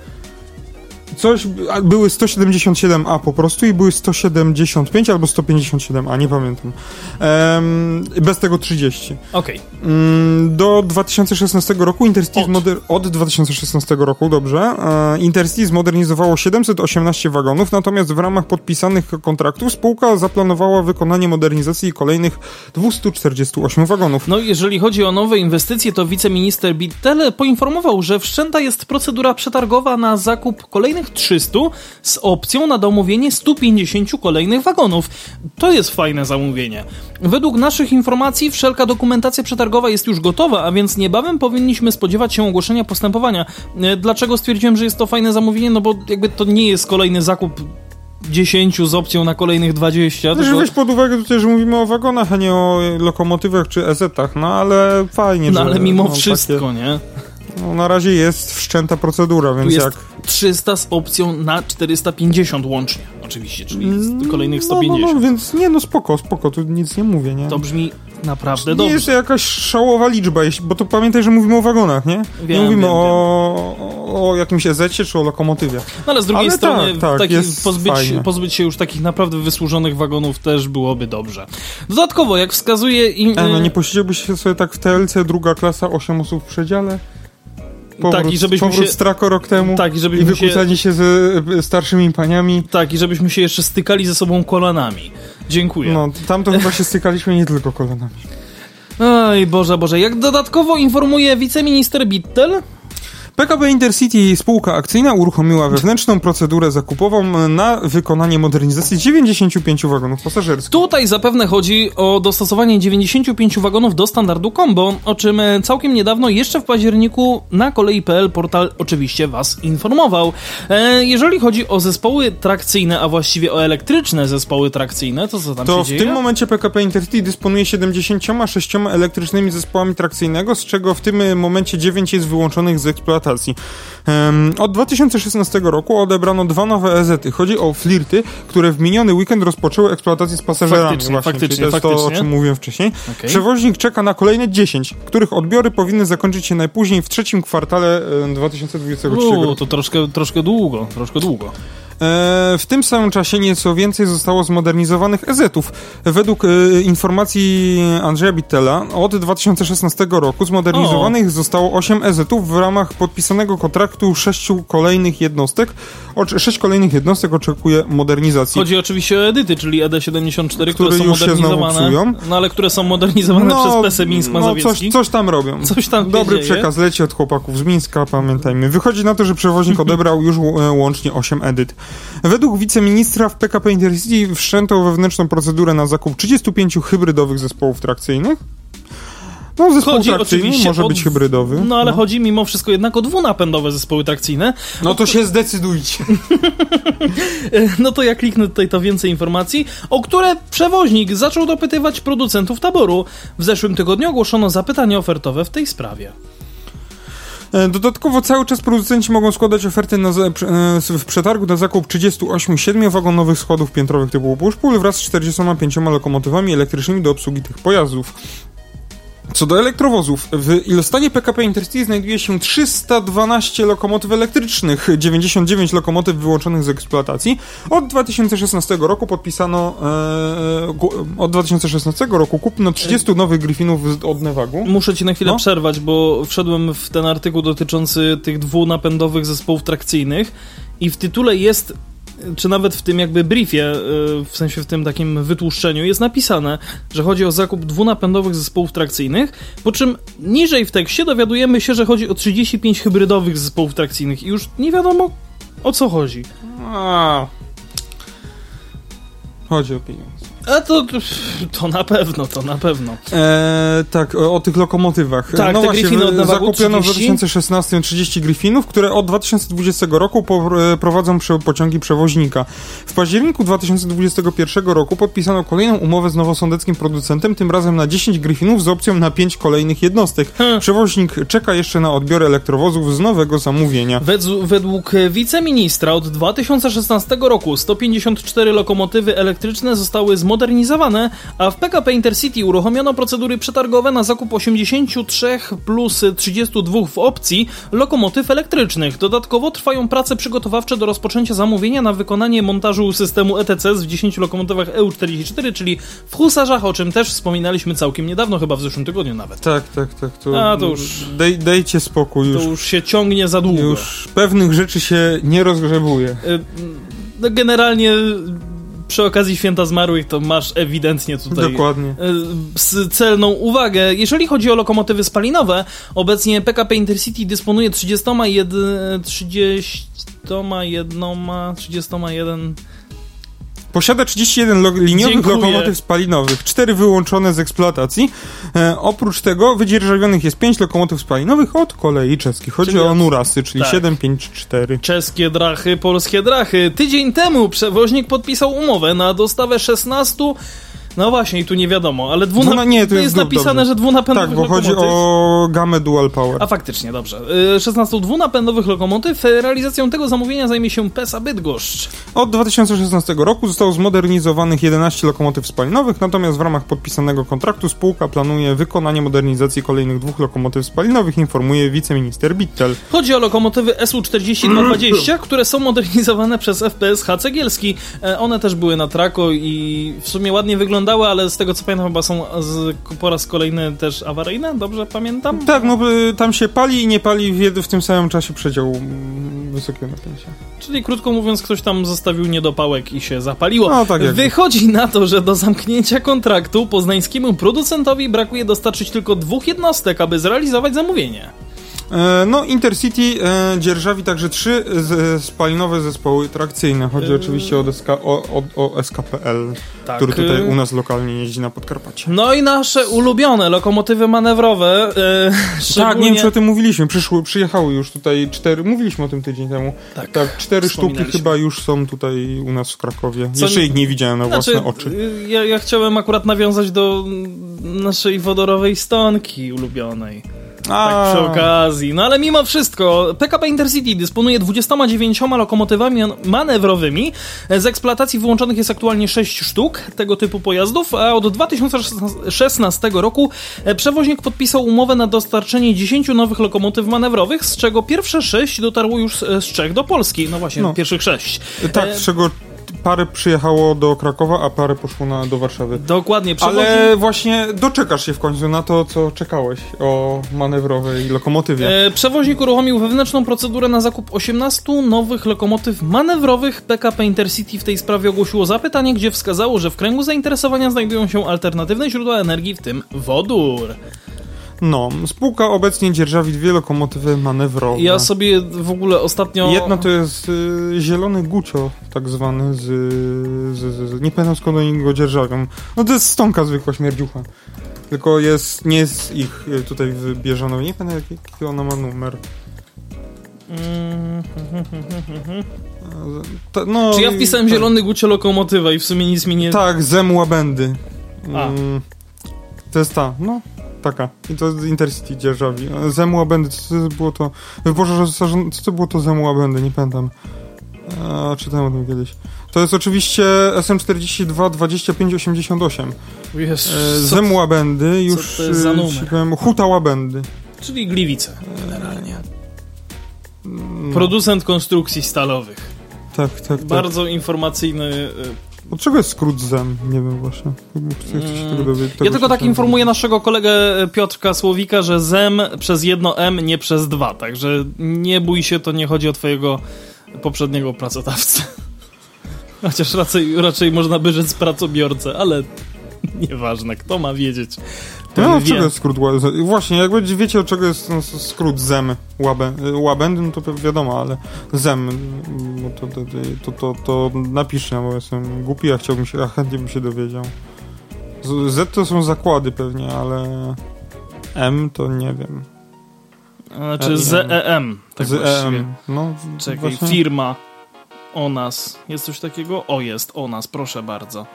Coś, były 177A po prostu i były 175 albo 157A, nie pamiętam. Em, bez tego 30. Okej. Mm, Do 2016 roku Intercity Od. od 2016 roku, dobrze. E, Intercity zmodernizowało 718 wagonów, natomiast w ramach podpisanych kontraktów spółka zaplanowała wykonanie modernizacji kolejnych 248 wagonów. No, jeżeli chodzi o nowe inwestycje, to wiceminister Bittel poinformował, że wszczęta jest procedura przetargowa na zakup kolejnych 300 z opcją na domówienie 150 kolejnych wagonów. To jest fajne zamówienie. Według naszych informacji wszelka dokumentacja przetargowa jest już gotowa, a więc niebawem powinniśmy spodziewać się ogłoszenia postępowania. E, Dlaczego stwierdziłem, że jest to fajne zamówienie? No bo jakby to nie jest kolejny zakup 10 z opcją na kolejnych 20. Też tylko- weź pod uwagę tutaj, że mówimy o wagonach, a nie o lomotywach czy EZ-ach, no ale fajnie, No ale mimo no, wszystko, nie? Takie, no, na razie jest wszczęta procedura, więc jak... 300 z opcją na 450 łącznie, oczywiście, czyli z kolejnych No, 150. no, no, więc nie, no spoko, spoko, tu nic nie mówię, nie? To brzmi naprawdę Nie dobrze. jest to jakaś szałowa liczba, bo to pamiętaj, że mówimy o wagonach, nie? Wiem, nie mówimy wiem, o, o jakimś ezecie czy o lokomotywie. No ale z drugiej Ale strony tak, tak, taki, jest pozbyć, fajnie. pozbyć się już takich naprawdę wysłużonych wagonów też byłoby dobrze. Dodatkowo, jak wskazuje... Im, E, no nie posiedziałbyś się sobie tak w TLC, druga klasa, 8 osób w przedziale? Powrót, Tak, i żebyśmy powrót się- z Trako rok temu tak, i i żebyśmy się... wykłócanie się ze e, starszymi paniami. Tak, i żebyśmy się jeszcze stykali ze sobą kolanami. Dziękuję. No, tam to chyba się stykaliśmy nie tylko kolanami. Oj, Boże, Boże. Jak dodatkowo informuje wiceminister Bittel, PKP Intercity spółka akcyjna uruchomiła wewnętrzną procedurę zakupową na wykonanie modernizacji 95 wagonów pasażerskich. Tutaj zapewne chodzi o dostosowanie 95 wagonów do standardu combo, o czym e, całkiem niedawno, jeszcze w październiku, na kolei.pl portal oczywiście Was informował. E, jeżeli chodzi o zespoły trakcyjne, a właściwie o elektryczne zespoły trakcyjne, to co tam To się w dzieje? tym momencie PKP Intercity dysponuje 76 elektrycznymi zespołami trakcyjnego, z czego w tym momencie 9 jest wyłączonych z eksploatacji. Od 2016 roku odebrano dwa nowe EZ-y. Chodzi o flirty, które w miniony weekend rozpoczęły eksploatację z pasażerami. Faktycznie, właśnie, faktycznie, to jest to, o faktycznie. czym mówiłem wcześniej. Okej. Przewoźnik czeka na kolejne 10, których odbiory powinny zakończyć się najpóźniej w trzecim kwartale e, 2023 roku. To troszkę, troszkę długo, troszkę długo. E, w tym samym czasie nieco więcej zostało zmodernizowanych EZ-ów. Według e, informacji Andrzeja Bittela od 2016 roku zmodernizowanych zostało 8 EZ-ów w ramach podpisanego kontraktu sześciu kolejnych jednostek. Oczy- Sześć kolejnych jednostek oczekuje modernizacji. Chodzi oczywiście o edyty, czyli ED74, które, Które są już się znowu modernizowane. psują. No ale które są modernizowane przez PSE Mińsk no coś, Mazowiecki. coś tam robią. Coś tam się Dobry przekaz leci od chłopaków z Mińska, pamiętajmy. Wychodzi na to, że przewoźnik odebrał już e, łącznie 8 edyt. Według wiceministra w PKP Intercity wszczęto wewnętrzną procedurę na zakup 35 hybrydowych zespołów trakcyjnych. No, zespół Chodzi trakcyjny może o- być hybrydowy. No ale chodzi mimo wszystko jednak o dwunapędowe zespoły trakcyjne. No to się zdecydujcie. No to ja kliknę tutaj to więcej informacji, o które przewoźnik zaczął dopytywać producentów taboru. W zeszłym tygodniu ogłoszono zapytanie ofertowe w tej sprawie. E, Dodatkowo cały czas producenci mogą składać oferty na, pr- e, w przetargu na zakup 38 7-wagonowych składów piętrowych typu push-pull wraz z 45 lokomotywami elektrycznymi do obsługi tych pojazdów. Co do elektrowozów, w ilostanie PKP Intercity znajduje się 312 lokomotyw elektrycznych, 99 lokomotyw wyłączonych z eksploatacji. Od 2016 roku podpisano, e, od 2016 roku kupno 30 nowych Griffinów z- od Nevagu. Muszę ci na chwilę No. przerwać, bo wszedłem w ten artykuł dotyczący tych dwunapędowych zespołów trakcyjnych i w tytule jest, czy nawet w tym jakby briefie, y, w sensie w tym takim wytłuszczeniu, jest napisane, że chodzi o zakup dwunapędowych zespołów trakcyjnych, po czym niżej w tekście dowiadujemy się, że chodzi o 35 hybrydowych zespołów trakcyjnych i już nie wiadomo o co chodzi. A. Chodzi o pieniądze. A to, to na pewno, to na pewno. E, tak, o, o tych lokomotywach. Tak, no te właśnie, Griffiny w- od Nevagu zakupiono w 30. 2016 30 Griffinów, które od 2020 roku po, e, prowadzą prze, pociągi przewoźnika. W październiku 2021 roku podpisano kolejną umowę z nowosądeckim producentem, tym razem na 10 Griffinów z opcją na 5 kolejnych jednostek. Hmm. Przewoźnik czeka jeszcze na odbiór elektrowozów z nowego zamówienia. Według, według wiceministra od 2016 roku 154 lokomotywy elektryczne zostały zmodernizowane, a w PKP Intercity uruchomiono procedury przetargowe na zakup 83 plus 32 w opcji lokomotyw elektrycznych. Dodatkowo trwają prace przygotowawcze do rozpoczęcia zamówienia na wykonanie montażu systemu ETC w 10 lokomotywach EU44, czyli w Husarzach, o czym też wspominaliśmy całkiem niedawno, chyba w zeszłym tygodniu nawet. Tak, tak, tak. To, A, to już- Dej, dejcie spokój To już. już się ciągnie za długo. Już pewnych rzeczy się nie rozgrzebuje. Y, No generalnie przy okazji Święta Zmarłych to masz ewidentnie tutaj Dokładnie. s- celną uwagę. Jeżeli chodzi o lokomotywy spalinowe, obecnie PKP Intercity dysponuje 31 31 31 Posiada 31 lo- liniowych Dziękuję. lokomotyw spalinowych, 4 wyłączone z eksploatacji. E, oprócz tego wydzierżawionych jest 5 lokomotyw spalinowych od kolei czeskich. Chodzi Czyli o Nurasy, czyli tak. 7, 5, 4. Czeskie drachy, polskie drachy. Tydzień temu przewoźnik podpisał umowę na dostawę 16 No właśnie, i tu nie wiadomo, ale dwuna... Dwuna- nie, to tu jest jest napisane, dobrze. że dwunapędowych Tak, bo chodzi lokomotyw. o gamę Dual Power. A faktycznie, dobrze. Y, 16 dwunapędowych lokomotyw. Y, Realizacją tego zamówienia zajmie się PESA Bydgoszcz. Od 2016 roku zostało zmodernizowanych 11 lokomotyw spalinowych, natomiast w ramach podpisanego kontraktu spółka planuje wykonanie modernizacji kolejnych dwóch lokomotyw spalinowych, informuje wiceminister Bittel. Chodzi o lokomotywy SU-4220, które są modernizowane przez FPS H. Cegielski. E, One też były na trako i w sumie ładnie wyglądały, ale z tego co pamiętam chyba są z, po raz kolejny też awaryjne, dobrze pamiętam? Tak, no y, tam się pali i nie pali w, w tym samym czasie przedział mm, wysokiego napięcia. Czyli krótko mówiąc, ktoś tam zostawił niedopałek i się zapaliło. No, tak. Wychodzi na to, że do zamknięcia kontraktu poznańskiemu producentowi brakuje dostarczyć tylko dwóch jednostek, aby zrealizować zamówienie. E, no, Intercity e, dzierżawi także trzy z, spalinowe zespoły trakcyjne. Chodzi Yy. oczywiście o, SK, o, o, o SKPL, Tak, który tutaj u nas lokalnie jeździ na Podkarpacie. No i nasze ulubione lokomotywy manewrowe. E, Tak, szczególnie- nie wiem czy o tym mówiliśmy. Przyszły, przyjechały już tutaj cztery. Mówiliśmy o tym tydzień temu. Tak, Tak, cztery sztuki chyba już są tutaj u nas w Krakowie. Co Jeszcze nie- ich nie widziałem na Znaczy, własne oczy. y, Ja, ja chciałem akurat nawiązać do naszej wodorowej stonki ulubionej. Tak przy okazji. No ale mimo wszystko, PKP Intercity dysponuje 29 lokomotywami manewrowymi. Z eksploatacji wyłączonych jest aktualnie 6 sztuk tego typu pojazdów, a od 2016 roku przewoźnik podpisał umowę na dostarczenie 10 nowych lokomotyw manewrowych, z czego pierwsze 6 dotarło już z Czech do Polski. No właśnie, No. pierwszych 6. Tak, E, z czego parę przyjechało do Krakowa, a parę poszło na, do Warszawy. Dokładnie, przewoźnik... Ale właśnie doczekasz się w końcu na to, co czekałeś o manewrowej lokomotywie. E, Przewoźnik uruchomił wewnętrzną procedurę na zakup 18 nowych lokomotyw manewrowych. PKP Intercity w tej sprawie ogłosiło zapytanie, gdzie wskazało, że w kręgu zainteresowania znajdują się alternatywne źródła energii, w tym wodór. No, spółka obecnie dzierżawi dwie lokomotywy manewrowe. Ja sobie w ogóle ostatnio... Jedna to jest y, zielony gucio, tak zwany, z, z, z, z... Nie pamiętam skąd oni go dzierżawią. No to jest stonka zwykła śmierdziucha. Tylko jest, nie jest ich y, tutaj wybieżono. Nie pamiętam jaki, jaki ona ma numer. Ta, no, Czy ja wpisałem tak. zielony gucio lokomotywa i w sumie nic mi nie... Tak, Zem Łabędy. A. Mm, to jest ta, no. Taka. I to z Intercity dzierżawi. Zem Łabędy, co to było to... Boże, że- co to było to Zem Łabędy, nie pamiętam. A, czytałem o tym kiedyś. To jest oczywiście SM42 2588. Jest, E, Zem Łabędy, już za e, ci powiem, Huta Łabędy. Czyli Gliwice, generalnie. No, Producent konstrukcji stalowych. tak, tak, tak. Bardzo informacyjny y, Od czego jest skrót Zem? Nie wiem właśnie. Chcę chcę się tego dowiedzieć. Mm, Ja tylko tak informuję naszego kolegę Piotrka Słowika, że ZEM przez jedno M, nie przez dwa, także nie bój się, to nie chodzi o twojego poprzedniego pracodawcę. Chociaż raczej, raczej można by rzec pracobiorcę, ale nieważne, kto ma wiedzieć. No, Ten wie. czego jest skrót? Właśnie, jak będzie- wiecie od czego jest skrót Zem Łabę, Łabędy, no to wiadomo, ale Zem, to, to, to, to, to napiszcie, bo jestem głupi, a chciałbym się, a chętnie bym się dowiedział. Z, to są zakłady pewnie, ale M to nie wiem. Znaczy ZEM, tak Z właściwie. EM, no Czekaj, właśnie. firma o nas. Jest coś takiego? O, jest o nas, proszę bardzo.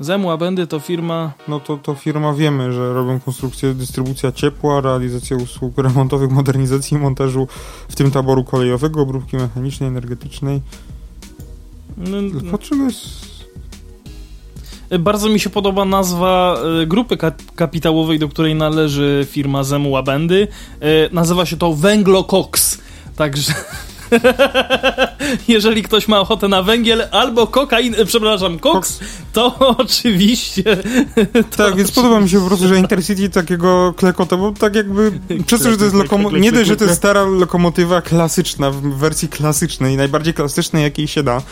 ZEM Łabędy to firma... No to, to firma wiemy, że robią konstrukcję, dystrybucja ciepła, realizację usług remontowych, modernizacji i montażu, w tym taboru kolejowego, obróbki mechanicznej, energetycznej. No, Tylko od czego jest... Bardzo mi się podoba nazwa e, grupy ka- kapitałowej, do której należy firma Zemu Łabędy. E, Nazywa się to Węglokoks. Także jeżeli ktoś ma ochotę na węgiel albo kokain, e, przepraszam, koks, to oczywiście Tak, więc podoba mi się po prostu, że Intercity takiego klekota, bo tak jakby, przez to, że to jest lokomotywa, nie dość, że to jest stara lokomotywa klasyczna, w wersji klasycznej, najbardziej klasycznej, jakiej się da,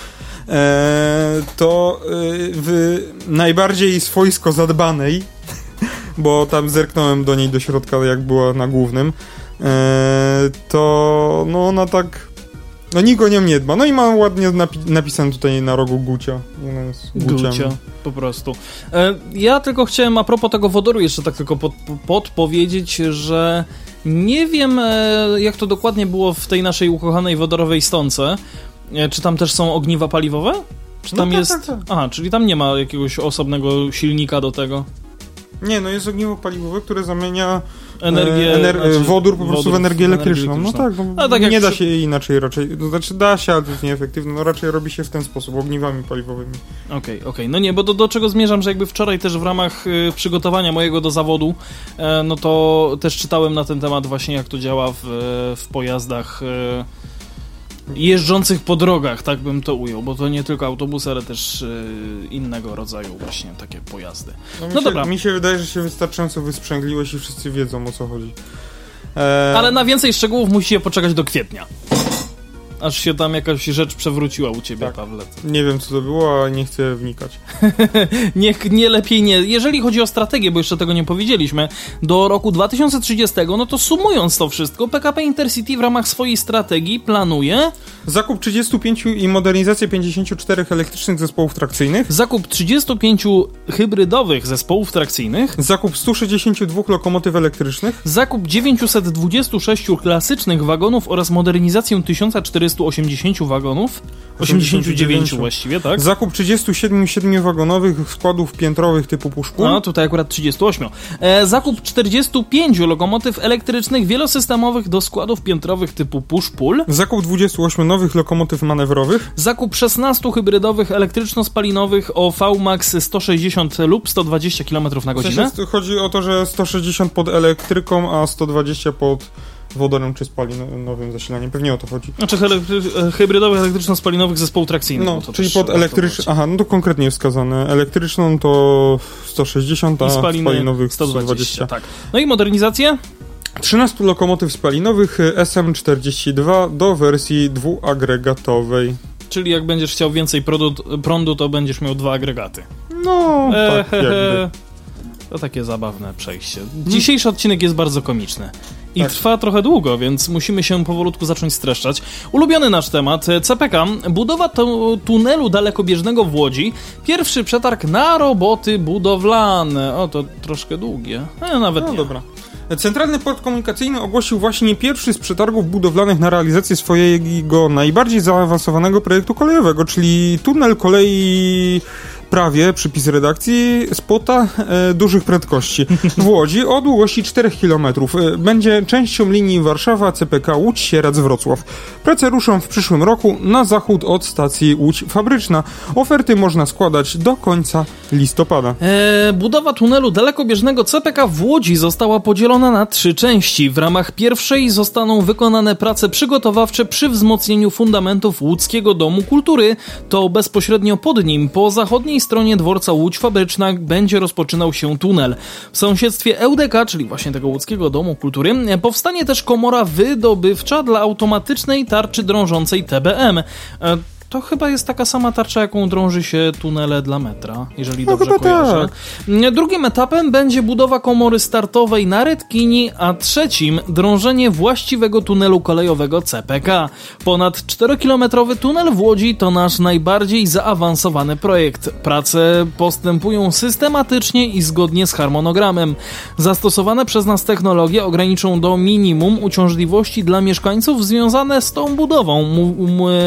e, to e, w najbardziej swojsko zadbanej, bo tam zerknąłem do niej do środka, jak była na głównym, to no ona tak no nikt o nią nie dba. No i ma ładnie napi- napisane tutaj na rogu Gucia. Ona jest Guciem. Gucia, po prostu. E, Ja tylko chciałem a propos tego wodoru jeszcze tak tylko pod, podpowiedzieć, że nie wiem e, jak to dokładnie było w tej naszej ukochanej wodorowej stonce. E, Czy tam też są ogniwa paliwowe? Czy tam No tak, jest... tak, tak. Aha, czyli tam nie ma jakiegoś osobnego silnika do tego? Nie, no jest ogniwo paliwowe, które zamienia Energię... e, ener- znaczy, wodór po prostu w energię elektryczną. No tak, no, tak nie da przy- się inaczej raczej. To znaczy da się, ale to jest nieefektywne. No raczej robi się w ten sposób, ogniwami paliwowymi. Okej, okej. No nie, bo do, do czego zmierzam, że jakby wczoraj też w ramach y, przygotowania mojego do zawodu, e, no to też czytałem na ten temat właśnie, jak to działa w, w pojazdach e, jeżdżących po drogach, tak bym to ujął, bo to nie tylko autobusy, ale też e, innego rodzaju właśnie takie pojazdy. No, mi No się, dobra. Mi się wydaje, że się wystarczająco wysprzęgliłeś i wszyscy wiedzą o co chodzi. E, Ale na więcej szczegółów musicie poczekać do kwietnia. Aż się tam jakaś rzecz przewróciła u ciebie, Tak. Pawle. Nie wiem co to było, ale nie chcę wnikać. Nie, nie lepiej nie. Jeżeli chodzi o strategię, bo jeszcze tego nie powiedzieliśmy, do roku 2030, no to sumując to wszystko, PKP Intercity w ramach swojej strategii planuje Zakup 35 i modernizację 54 elektrycznych zespołów trakcyjnych. zakup 35 hybrydowych zespołów trakcyjnych, Zakup 162 lokomotyw elektrycznych. zakup 926 klasycznych wagonów oraz modernizację 1480 wagonów, 89 89 właściwie, tak? Zakup 37 7-wagonowych składów piętrowych typu puszku. No, tutaj akurat 38. E, zakup 45 lokomotyw elektrycznych wielosystemowych do składów piętrowych typu push-pull. Zakup 28 nowych lokomotyw manewrowych. Zakup 16 hybrydowych elektryczno-spalinowych o VMAX 160 lub 120 km na W sensie godzinę. st- chodzi o to, że 160 pod elektryką, a 120 pod wodorem czy spalinowym zasilaniem. Pewnie o to chodzi. Znaczy e, hybrydowych elektryczno-spalinowych zespołu trakcyjnych. No, bo to czyli pod to Aha, no to konkretnie wskazane. Elektryczną to 160, a spaliny spalinowych 120, 120. tak. No i modernizację? 13 lokomotyw spalinowych y, SM42 do wersji dwuagregatowej. Czyli jak będziesz chciał więcej prądu, prądu to będziesz miał dwa agregaty. No, tak Ehehe. jakby. To takie zabawne przejście. Dzisiejszy odcinek jest bardzo komiczny. I Tak. trwa trochę długo, więc musimy się powolutku zacząć streszczać. Ulubiony nasz temat, e, CPK, budowa tu- tunelu dalekobieżnego w Łodzi, pierwszy przetarg na roboty budowlane. O, to troszkę długie, ale nawet No nie. dobra. Centralny Port Komunikacyjny ogłosił właśnie pierwszy z przetargów budowlanych na realizację swojego najbardziej zaawansowanego projektu kolejowego, czyli tunel kolei prawie, przypis redakcji, spota e, dużych prędkości w Łodzi o długości 4 km. E, będzie częścią linii Warszawa, CPK Łódź, Sieradz, Wrocław. Prace ruszą w przyszłym roku na zachód od stacji Łódź Fabryczna. Oferty można składać do końca listopada. E, budowa tunelu dalekobieżnego CPK w Łodzi została podzielona na trzy części. W ramach pierwszej zostaną wykonane prace przygotowawcze przy wzmocnieniu fundamentów Łódzkiego Domu Kultury. To bezpośrednio pod nim, po zachodniej stronie dworca Łódź Fabryczna, będzie rozpoczynał się tunel. W sąsiedztwie EUDK, czyli właśnie tego Łódzkiego Domu Kultury, e, powstanie też komora wydobywcza dla automatycznej tarczy drążącej TBM. To chyba jest taka sama tarcza, jaką drąży się tunele dla metra, jeżeli No dobrze kojarzę. tak. Drugim etapem będzie budowa komory startowej na Redkini, a trzecim drążenie właściwego tunelu kolejowego CPK. Ponad 4-kilometrowy tunel w Łodzi to nasz najbardziej zaawansowany projekt. Prace postępują systematycznie i zgodnie z harmonogramem. Zastosowane przez nas technologie ograniczą do minimum uciążliwości dla mieszkańców związane z tą budową,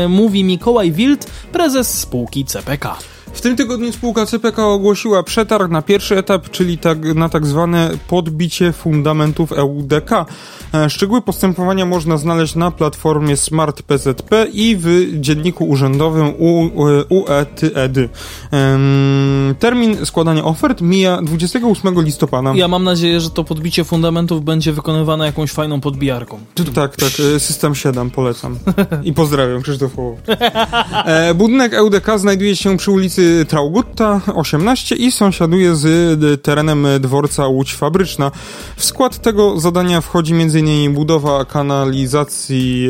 mówi Mikołaj Wild, prezes spółki CPK. W tym tygodniu spółka CPK ogłosiła przetarg na pierwszy etap, czyli tak, na tak zwane podbicie fundamentów EUDK. E, Szczegóły postępowania można znaleźć na platformie Smart PZP i w dzienniku urzędowym UETED. Termin składania ofert mija 28 listopada. Ja mam nadzieję, że to podbicie fundamentów będzie wykonywane jakąś fajną podbijarką. Tak, tak, e, system 7, polecam. I pozdrawiam, Krzysztof. E, budynek EUDK znajduje się przy ulicy Traugutta 18 i sąsiaduje z e, terenem dworca Łódź Fabryczna. W skład tego zadania wchodzi m.in. budowa kanalizacji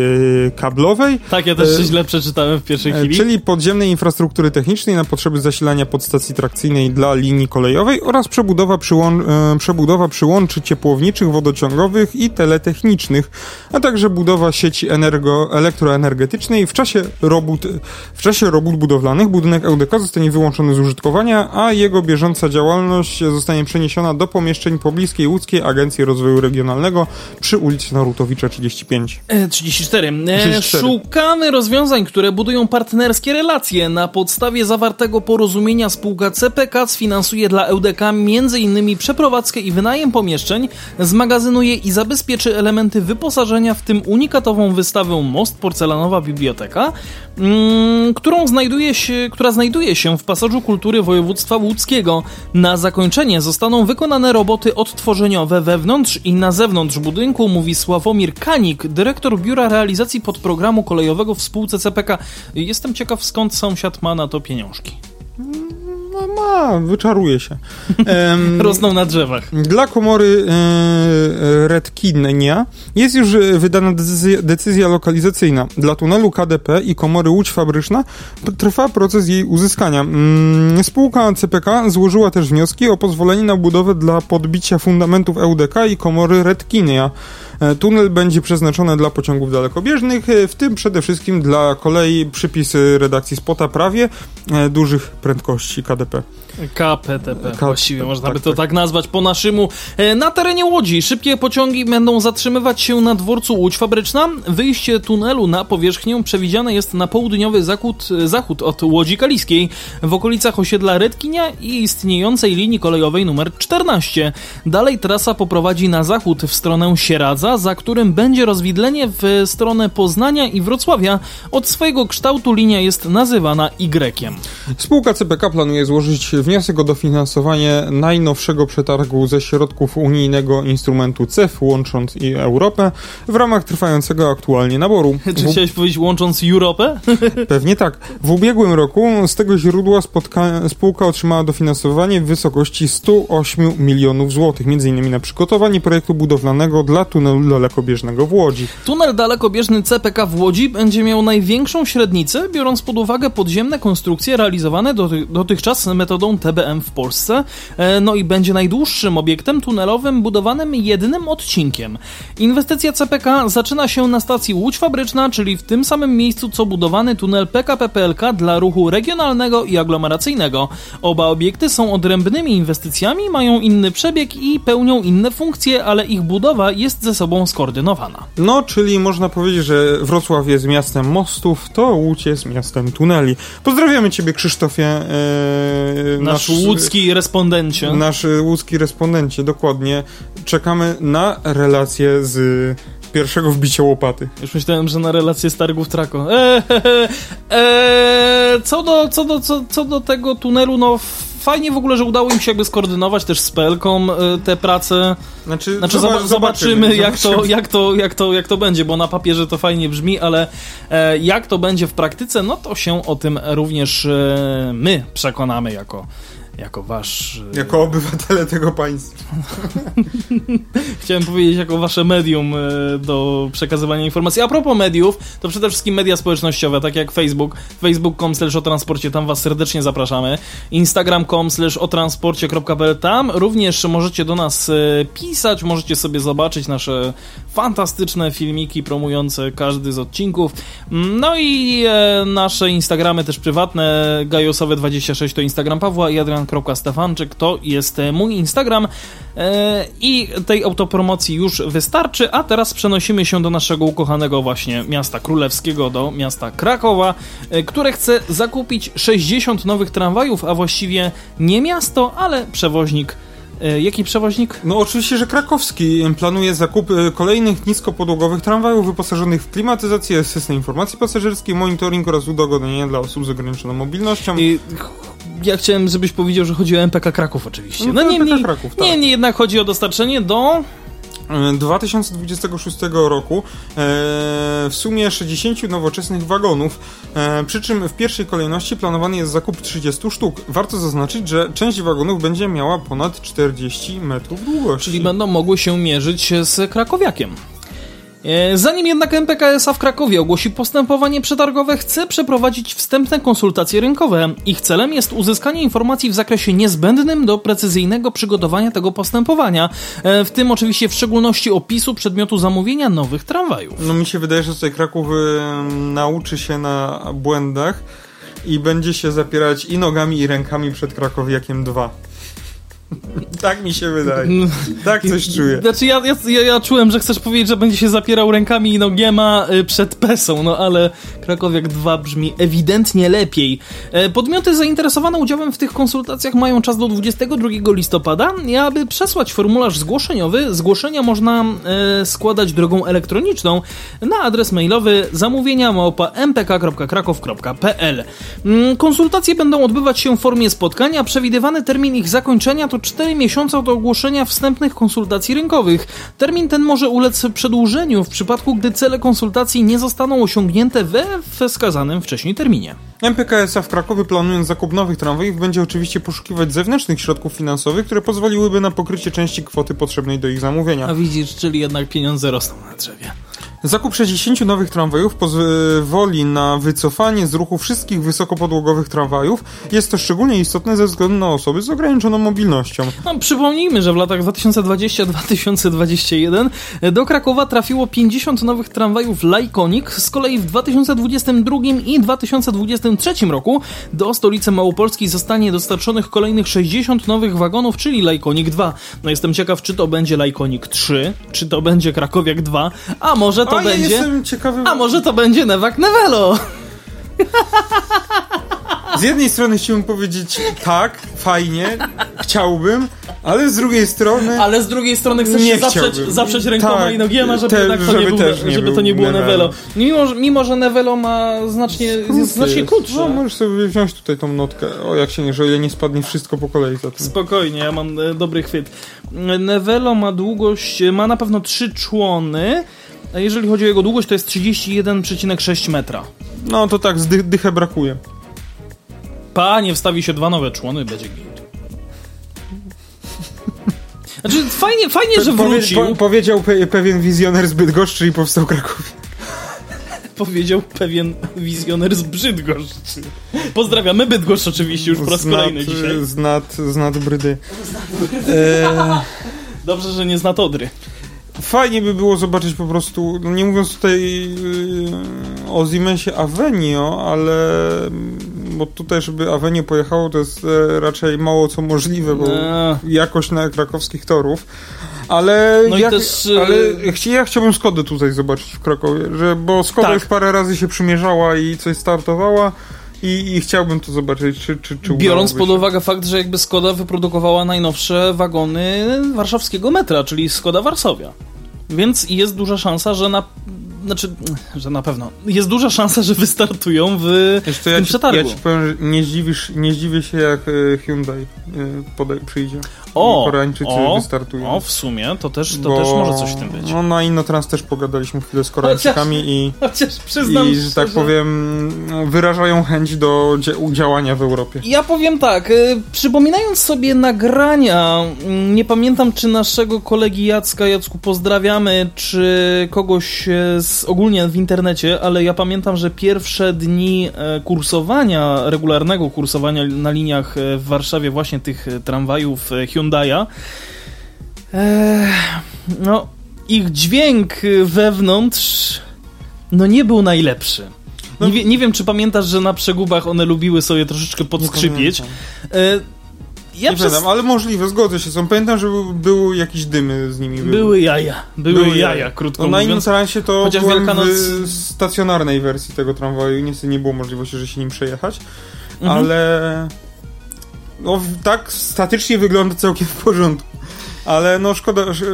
e, kablowej, Tak, ja też E, się źle przeczytałem w pierwszej chwili. czyli podziemnej infrastruktury technicznej na potrzeby zasilania podstacji trakcyjnej dla linii kolejowej oraz przebudowa, przyłą- przebudowa przyłączy ciepłowniczych, wodociągowych i teletechnicznych, a także budowa sieci energo- elektroenergetycznej. W czasie robót, w czasie robót budowlanych budynek EUDK zostanie zostanie wyłączony z użytkowania, a jego bieżąca działalność zostanie przeniesiona do pomieszczeń pobliskiej Łódzkiej Agencji Rozwoju Regionalnego przy ulicy Narutowicza 35. E, 34. E, 34. Szukamy rozwiązań, które budują partnerskie relacje. Na podstawie zawartego porozumienia spółka CPK sfinansuje dla EUDK m.in. przeprowadzkę i wynajem pomieszczeń, zmagazynuje i zabezpieczy elementy wyposażenia, w tym unikatową wystawę Most Porcelanowa Biblioteka, mm, którą znajduje się, która znajduje się w pasażu kultury województwa łódzkiego. Na zakończenie zostaną wykonane roboty odtworzeniowe wewnątrz i na zewnątrz budynku, mówi Sławomir Kanik, dyrektor Biura Realizacji Podprogramu Kolejowego w spółce CPK. Jestem ciekaw, skąd sąsiad ma na to pieniążki. No ma, wyczaruje się. Em, Rosną na drzewach. Dla komory e, Redkinia jest już e, wydana decyzja, decyzja lokalizacyjna. Dla tunelu KDP i komory Łódź Fabryczna trwa proces jej uzyskania. Mm, Spółka CPK złożyła też wnioski o pozwolenie na budowę dla podbicia fundamentów EUDK i komory Redkinia. E, Tunel będzie przeznaczony dla pociągów dalekobieżnych, e, w tym przede wszystkim dla kolei przypisy redakcji Spota prawie e, dużych prędkości KDP. KPTP, K- właściwie tak, można by tak, to tak. tak nazwać po naszemu. E, Na terenie Łodzi szybkie pociągi będą zatrzymywać się na dworcu Łódź Fabryczna. Wyjście tunelu na powierzchnię przewidziane jest na południowy zachód, zachód od Łodzi Kaliskiej, w okolicach osiedla Redkinia i istniejącej linii kolejowej numer 14. Dalej trasa poprowadzi na zachód w stronę Sieradza, za którym będzie rozwidlenie w stronę Poznania i Wrocławia. Od swojego kształtu linia jest nazywana Y. Spółka CPK planuje złożyć wniosek o dofinansowanie najnowszego przetargu ze środków unijnego instrumentu CEF, łącząc i Europę, w ramach trwającego aktualnie naboru. Czy W, chciałeś powiedzieć łącząc Europę? pewnie tak. W ubiegłym roku z tego źródła spotka, spółka otrzymała dofinansowanie w wysokości 108 milionów złotych, m.in. na przygotowanie projektu budowlanego dla tunelu dalekobieżnego w Łodzi. Tunel dalekobieżny CPK w Łodzi będzie miał największą średnicę, biorąc pod uwagę podziemne konstrukcje realizowane doty dotychczas metodą TBM w Polsce, e, no i będzie najdłuższym obiektem tunelowym budowanym jednym odcinkiem. Inwestycja CPK zaczyna się na stacji Łódź Fabryczna, czyli w tym samym miejscu co budowany tunel PKP PLK dla ruchu regionalnego i aglomeracyjnego. Oba obiekty są odrębnymi inwestycjami, mają inny przebieg i pełnią inne funkcje, ale ich budowa jest ze sobą skoordynowana. No, czyli można powiedzieć, że Wrocław jest miastem mostów, to Łódź jest miastem tuneli. Pozdrawiamy Ciebie, Krzysztofie. E, Nasz łódzki respondencie. Nasz łódzki respondencie, dokładnie. Czekamy na relację z pierwszego wbicia łopaty. Już myślałem, że na relację z targów Trako. Eee, eee, co, do, co, do, co, co do tego tunelu, no fajnie w ogóle, że udało im się jakby skoordynować też z Pelką e, te prace. Znaczy, Znaczy zoba- zoba- zobaczymy, jak, to, zobaczymy. jak, to, jak, to, jak to będzie, bo na papierze to fajnie brzmi, ale e, jak to będzie w praktyce, no to się o tym również e, my przekonamy jako, jako wasz... E, Jako obywatele tego państwa. Chciałem powiedzieć, jako wasze medium e, do przekazywania informacji. A propos mediów, to przede wszystkim media społecznościowe, tak jak Facebook, facebook.com slash o transporcie, tam was serdecznie zapraszamy. Instagram.com slash o transporcie.pl, tam również możecie do nas e, pisać, możecie sobie zobaczyć nasze fantastyczne filmiki promujące każdy z odcinków. No i nasze Instagramy też prywatne, gajosowe26 to Instagram Pawła i adrian.stefanczyk to jest e, mój Instagram. E, I tej autopromocji już wystarczy, a teraz przenosimy się do naszego ukochanego właśnie miasta królewskiego, do miasta Krakowa, e, które chce zakupić 60 nowych tramwajów, a właściwie nie miasto, ale przewoźnik. Jaki przewoźnik? No oczywiście, że krakowski planuje zakup kolejnych niskopodłogowych tramwajów wyposażonych w klimatyzację, system informacji pasażerskiej, monitoring oraz udogodnienia dla osób z ograniczoną mobilnością. I ja chciałem, żebyś powiedział, że chodzi o MPK Kraków oczywiście. No No nie, MPK nie, Kraków, tak. nie, nie, jednak chodzi o dostarczenie do... E, 2026 roku e, w sumie 60 nowoczesnych wagonów, e, przy czym w pierwszej kolejności planowany jest zakup 30 sztuk. Warto zaznaczyć, że część wagonów będzie miała ponad 40 metrów długości. czyli będą mogły się mierzyć z krakowiakiem. E, Zanim jednak MPK SA w Krakowie ogłosi postępowanie przetargowe, chce przeprowadzić wstępne konsultacje rynkowe. Ich celem jest uzyskanie informacji w zakresie niezbędnym do precyzyjnego przygotowania tego postępowania, e, w tym oczywiście w szczególności opisu przedmiotu zamówienia nowych tramwajów. No mi się wydaje, że tutaj Kraków e, nauczy się na błędach i będzie się zapierać i nogami, i rękami przed Krakowiakiem 2. tak mi się wydaje. Tak coś czuję. Znaczy ja, ja, ja, czułem, że chcesz powiedzieć, że będzie się zapierał rękami i nogiema y, przed Pesą, no ale Krakowiak 2 brzmi ewidentnie lepiej. E, Podmioty zainteresowane udziałem w tych konsultacjach mają czas do 22 listopada, i aby przesłać formularz zgłoszeniowy, zgłoszenia można e, składać drogą elektroniczną na adres mailowy zamówienia małpa mpk.krakow.pl. Mm, Konsultacje będą odbywać się w formie spotkania. Przewidywany termin ich zakończenia to 4 miesiące od ogłoszenia wstępnych konsultacji rynkowych. Termin ten może ulec przedłużeniu w przypadku, gdy cele konsultacji nie zostaną osiągnięte we wskazanym wcześniej terminie. MPKSA w Krakowie planując zakup nowych tramwajów będzie oczywiście poszukiwać zewnętrznych środków finansowych, które pozwoliłyby na pokrycie części kwoty potrzebnej do ich zamówienia. A widzisz, czyli jednak pieniądze rosną na drzewie. Zakup 60 nowych tramwajów pozwoli na wycofanie z ruchu wszystkich wysokopodłogowych tramwajów. Jest to szczególnie istotne ze względu na osoby z ograniczoną mobilnością. No, przypomnijmy, że w latach 2020-2021 do Krakowa trafiło 50 nowych tramwajów Lajkonik, z kolei w 2022 i 2023 roku do stolicy Małopolski zostanie dostarczonych kolejnych 60 nowych wagonów, czyli Lajkonik 2. No jestem ciekaw, czy to będzie Lajkonik 3, czy to będzie Krakowiak 2, a może to A będzie... jestem ciekawy... A może to będzie Newak Nevelo? Z jednej strony chciałbym powiedzieć tak, fajnie, chciałbym, ale z drugiej strony... Ale z drugiej strony chcesz Nie się zaprzeć, zaprzeć rękoma Tak, i nogiema, żeby te- to żeby nie, był, nie żeby to nie było Nevelo. Mimo, że- mimo, że Nevelo ma znacznie, jest znacznie krótsze. No, możesz sobie wziąć tutaj tą notkę. O, jak się nie, że nie spadnie wszystko po kolei za tym. Spokojnie, ja mam e, dobry chwyt. Nevelo ma długość, ma na pewno trzy człony, a jeżeli chodzi o jego długość, to jest 31,6 metra. No to tak, zdy, dychę brakuje. Panie, wstawi się dwa nowe człony, będzie git. Znaczy, fajnie, fajnie, że wrócił. po, powiedział pe, pewien wizjoner z Bydgoszczy i powstał Krakowie. Powiedział pewien wizjoner z Brzydgoszczy. Pozdrawiamy Bydgoszcz oczywiście już po raz Z nad- kolejny dzisiaj. Z nad, z nad Brydy. Dobrze, że nie zna Todry. Fajnie by było zobaczyć po prostu, no nie mówiąc tutaj yy, o Siemensie Avenio, ale mm, bo tutaj, żeby Avenio pojechało, to jest e, raczej mało co możliwe, bo Eee. jakość na krakowskich torów. Ale, No jak, też, e, ale ja chciałbym Skodę tutaj zobaczyć w Krakowie, że, bo Skoda Tak. już parę razy się przymierzała i coś startowała i, i chciałbym to zobaczyć, czy, czy, czy Biorąc pod uwagę fakt, że jakby Skoda wyprodukowała najnowsze wagony warszawskiego metra, czyli Skoda Warszawia. Więc jest duża szansa, że na... Znaczy, że na pewno. Jest duża szansa, że wystartują w, Wiesz w ja tym ci, przetargu. ja ci powiem, że nie, zdziwisz, nie zdziwię się, jak e, Hyundai e, podaj, przyjdzie. O, Koreańczycy o, wystartują. O, w sumie, to też, to Bo- też może coś w tym być. No na Innotrans też pogadaliśmy chwilę z Koreańczykami i, Chociaż przyznam i że tak szczerze- powiem wyrażają chęć do dzia- działania w Europie. Ja powiem tak, y, przypominając sobie nagrania, mm, nie pamiętam czy naszego kolegi Jacka, Jacku pozdrawiamy, czy kogoś e, z, ogólnie w internecie, ale ja pamiętam, że pierwsze dni e, kursowania, regularnego kursowania na liniach e, w Warszawie właśnie tych tramwajów Hyundai'a, e, no ich dźwięk wewnątrz no nie był najlepszy. No- Nie, nie wiem, czy pamiętasz, że na przegubach one lubiły sobie troszeczkę podskrzypieć. pamiętam. E, ja Nie przez... pamiętam, ale możliwe, zgodzę się. Są. Pamiętam, że był, były jakieś dymy z nimi. były. Były jaja, były, Były jaja, jaja. krótko No na mówiąc. Innotransie to Chociaż byłem Wielkanoc- w stacjonarnej wersji tego tramwaju. Niestety nie było możliwości, że się nim przejechać. Mhm. Ale... No tak statycznie wygląda całkiem w porządku. Ale no szkoda, że,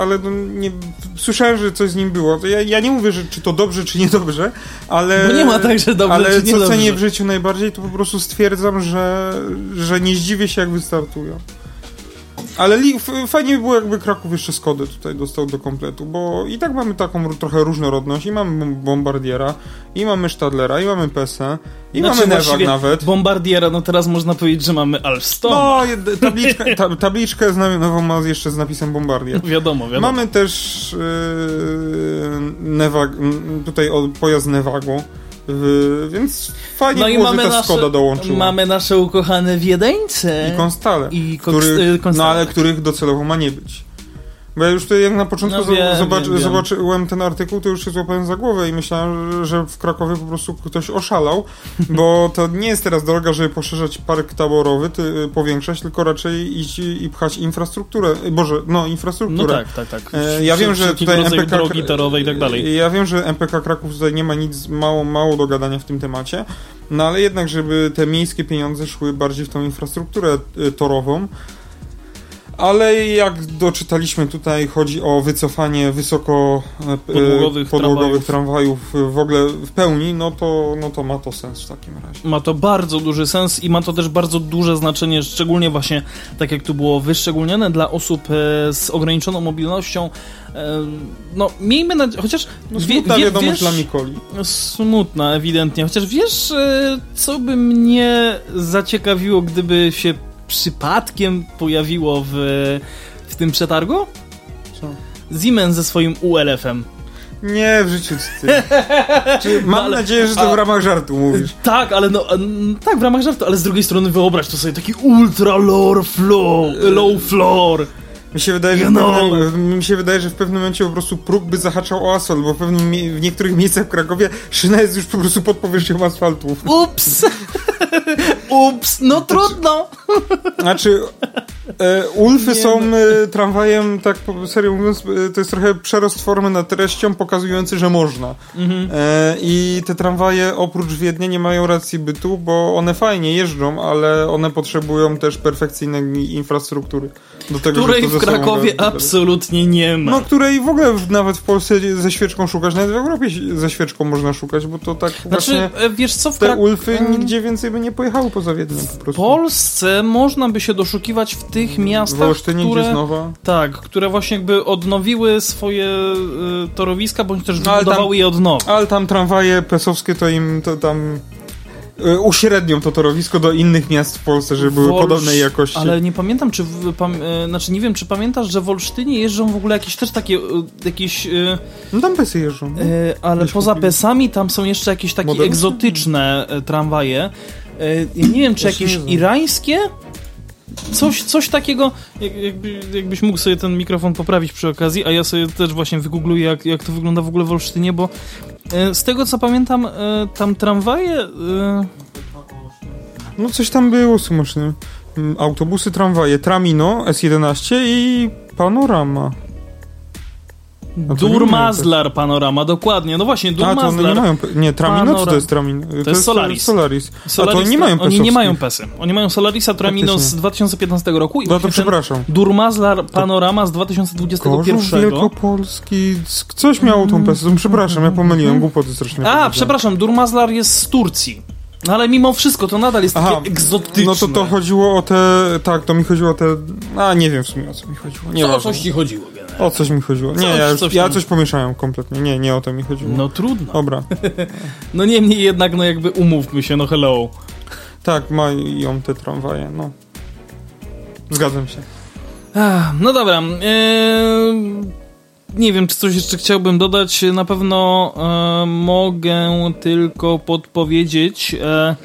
ale no nie, słyszałem, że coś z nim było. Ja, ja nie mówię, że czy to dobrze, czy niedobrze, ale... Bo nie ma tak, że dobrze Ale czy co cenię w życiu najbardziej, to po prostu stwierdzam, że, że nie zdziwię się, jak wystartują. Ale fajnie by było, jakby Kraków jeszcze Skodę tutaj dostał do kompletu, bo i tak mamy taką trochę różnorodność. I mamy bom- Bombardiera, i mamy Stadlera, i mamy PSE, i Znaczy, mamy właściwie nawet. Bombardiera, no teraz można powiedzieć, że mamy Alstom. No, tabliczkę, ta, tabliczkę znamionową ma jeszcze z napisem Bombardier. Wiadomo, wiadomo. Mamy też yy, Nevag, m, tutaj pojazd Nevago, yy, więc fajnie no i było, mamy że ta nasze, Skoda dołączyła. mamy nasze ukochane Wiedeńce. I Konstale, I Koks- których, y, Konstale. no ale których docelowo ma nie być. Bo ja już tutaj jak na początku No zo- wiem, zobacz, wiem, wiem. zobaczyłem ten artykuł, to już się złapałem za głowę i myślałem, że w Krakowie po prostu ktoś oszalał, bo to nie jest teraz droga, żeby poszerzać park taborowy, ty, powiększać, tylko raczej iść i pchać infrastrukturę, Boże, no No infrastrukturę. tak, tak, tak. E, Ja wiem, że tutaj MPK, drogi torowe i tak dalej. Ja wiem, że MPK Kraków tutaj nie ma nic mało, mało do gadania w tym temacie, no ale jednak, żeby te miejskie pieniądze szły bardziej w tą infrastrukturę y, torową. Ale jak doczytaliśmy tutaj, chodzi o wycofanie wysoko e, p- Podłogowych podłogowych tramwajów y, w ogóle w pełni, no to, no to ma to sens w takim razie. Ma to bardzo duży sens i ma to też bardzo duże znaczenie, szczególnie właśnie, tak jak tu było wyszczególnione, dla osób e, z ograniczoną mobilnością. E, no, miejmy nadzieję, chociaż... No, wie- smutna wie- wiadomość wiesz- dla Mikoli. Smutna, ewidentnie. Chociaż wiesz, e, co by mnie zaciekawiło, gdyby się przypadkiem pojawiło w, w tym przetargu? Co? Siemens ze swoim ULF-em. Nie, w życiu ty. Mam No, ale- nadzieję, że to a- w ramach żartu mówisz. Tak, ale no, tak, w ramach żartu, ale z drugiej strony wyobraź to sobie taki ultra low floor, low floor. Mi się wydaje, że You pewnym, mi się wydaje, że w pewnym momencie po prostu próg by zahaczał o asfalt, bo w, pewnym, w niektórych miejscach w Krakowie szyna jest już po prostu pod powierzchnią asfaltu. Ups! Ups, no trudno! Znaczy, e, Ulfy Nie są e, tramwajem, tak serio mówiąc, e, to jest trochę przerost formy nad treścią, pokazujący, że można. Mhm. E, I te tramwaje oprócz Wiednia nie mają racji bytu, bo one fajnie jeżdżą, ale one potrzebują też perfekcyjnej infrastruktury. Do tego, Której w Krakowie absolutnie nie ma. No, której w ogóle w, nawet w Polsce ze świeczką szukać, nawet w Europie ze świeczką można szukać, bo to tak znaczy, właśnie e, wiesz co, w te ulfy nigdzie więcej by nie pojechały poza Wiedniem po W prostu. Polsce można by się doszukiwać w tych w miastach, Olsztynie które... znowa. Tak, które właśnie jakby odnowiły swoje y, torowiska, bądź też No, wybudowały je od nowa. Ale tam tramwaje pesowskie to im to tam uśrednią to torowisko do innych miast w Polsce, żeby były Wolsz- podobnej jakości. Ale nie pamiętam, czy. W, pam, e, znaczy, nie wiem, czy pamiętasz, że w Olsztynie jeżdżą w ogóle jakieś też takie. E, jakieś. E, No tam pesy jeżdżą. no. e, ale poza kupili. pesami tam są jeszcze jakieś takie egzotyczne e, tramwaje. E, ja nie wiem, czy jakieś irańskie? Coś, coś takiego, jak, jakby, jakbyś mógł sobie ten mikrofon poprawić przy okazji, a ja sobie też właśnie wygoogluję, jak, jak to wygląda w ogóle w Olsztynie, bo e, z tego co pamiętam, e, tam tramwaje. E, No coś tam było z. Mm, Autobusy, tramwaje, Tramino, S11 i Panorama. A to nie Durmazlar Panorama, dokładnie. No właśnie, A, to one nie Durmazlar. mają... Nie, Tramino Panorama. czy to jest Tramino? To, jest Solaris. Solaris. Solaris, A to oni nie mają Oni nie pesowskich. mają pesy. Oni mają Solarisa Tramino z Faktycznie. 2015 roku i No to przepraszam. Durmazlar Panorama z 2021. Gorzów Wielkopolski... Coś miało tą pesę. Przepraszam, ja pomyliłem. Głupoty strasznie A, przepraszam, Durmazlar jest z Turcji. No ale mimo wszystko to nadal jest Aha, takie egzotyczne. No to to chodziło o te... Tak, to mi chodziło o te... A, nie wiem w sumie o co mi chodziło. Nie Co o coś ci chodziło? O coś mi chodziło. Nie, Coś- ja, już, coś ja coś pomieszałem kompletnie. Nie, nie o to mi chodziło. No trudno. Dobra. No niemniej jednak, no jakby umówmy się, no hello. Tak, mają te tramwaje, no. Zgadzam się. No dobra. eee, nie wiem, czy coś jeszcze chciałbym dodać. Na pewno e, mogę tylko podpowiedzieć. E,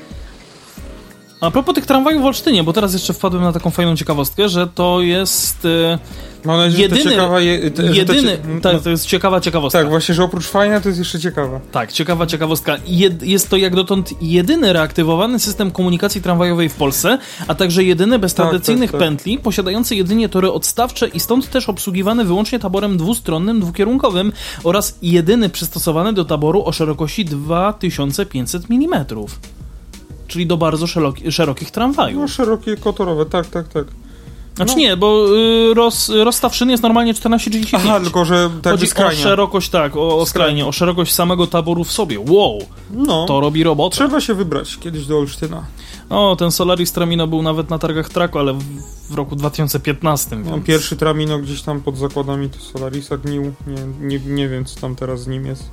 a propos tych tramwajów w Olsztynie, bo teraz jeszcze wpadłem na taką fajną ciekawostkę, że to jest e, Mam nadzieję, że Jedyny- to ciekawa... Je, te, że to jedyny. cie- Tak, to jest ciekawa ciekawostka. tak, właśnie, że oprócz fajna to jest jeszcze ciekawa. Tak, ciekawa ciekawostka. Jed, jest to jak dotąd jedyny reaktywowany system komunikacji tramwajowej w Polsce, a także jedyny bez Tak, tradycyjnych tak, tak. pętli, posiadający jedynie tory odstawcze i stąd też obsługiwany wyłącznie taborem dwustronnym, dwukierunkowym oraz jedyny przystosowany do taboru o szerokości 2500 mm. Czyli do bardzo szeroki, szerokich No, tramwajów. szerokie, kotorowe, tak, tak, tak. Znaczy no. nie, bo y, roz, rozstaw szyn jest normalnie 14,35. Aha, tylko, że tak Chodzi o skrajnie. szerokość, tak, o, o skrajnie, o szerokość samego taboru w sobie. Wow, No, to robi robotę. trzeba się wybrać kiedyś do Olsztyna. O, ten Solaris Tramino był nawet na targach traku, ale w, w roku 2015. No, Więc... pierwszy Tramino gdzieś tam pod zakładami to Solarisa gnił. Nie, nie, nie wiem, co tam teraz z nim jest.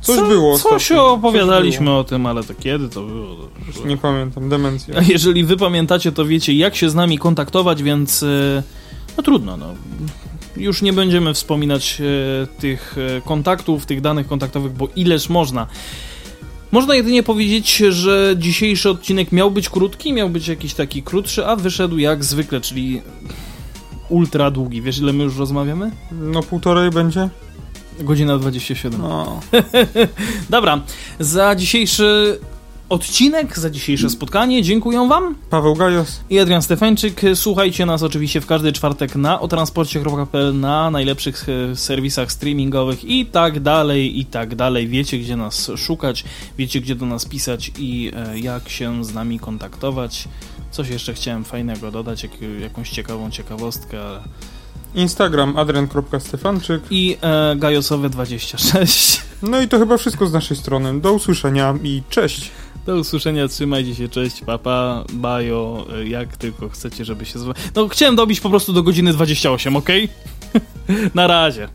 Coś Co, było Coś ostatnio, opowiadaliśmy o tym, ale to kiedy to było? Już nie pamiętam, demencja. A jeżeli wy pamiętacie, to wiecie jak się z nami kontaktować, więc y, no trudno, no. Już nie będziemy wspominać e, tych e, kontaktów, tych danych kontaktowych, bo ileż można. Można jedynie powiedzieć, że dzisiejszy odcinek miał być krótki, miał być jakiś taki krótszy, a wyszedł jak zwykle, czyli ultra długi. Wiesz, ile my już rozmawiamy? No półtorej będzie? Godzina 27. No. Dobra, za dzisiejszy odcinek, za dzisiejsze spotkanie dziękuję Wam. Paweł Gajos. I Adrian Stefańczyk. Słuchajcie nas oczywiście w każdy czwartek na otransporcie.pl, na najlepszych e, serwisach streamingowych i tak dalej, i tak dalej. Wiecie, gdzie nas szukać, wiecie, gdzie do nas pisać i e, jak się z nami kontaktować. Coś jeszcze chciałem fajnego dodać, jak, jakąś ciekawą ciekawostkę. Instagram adrian.stefanczyk. I e, gajosowe26. No i to chyba wszystko z naszej strony. Do usłyszenia i cześć. Do usłyszenia, trzymajcie się, cześć, papa, bajo, e, jak tylko chcecie, żeby się... zwa- No chciałem dobić po prostu do godziny 28, ok? Na razie.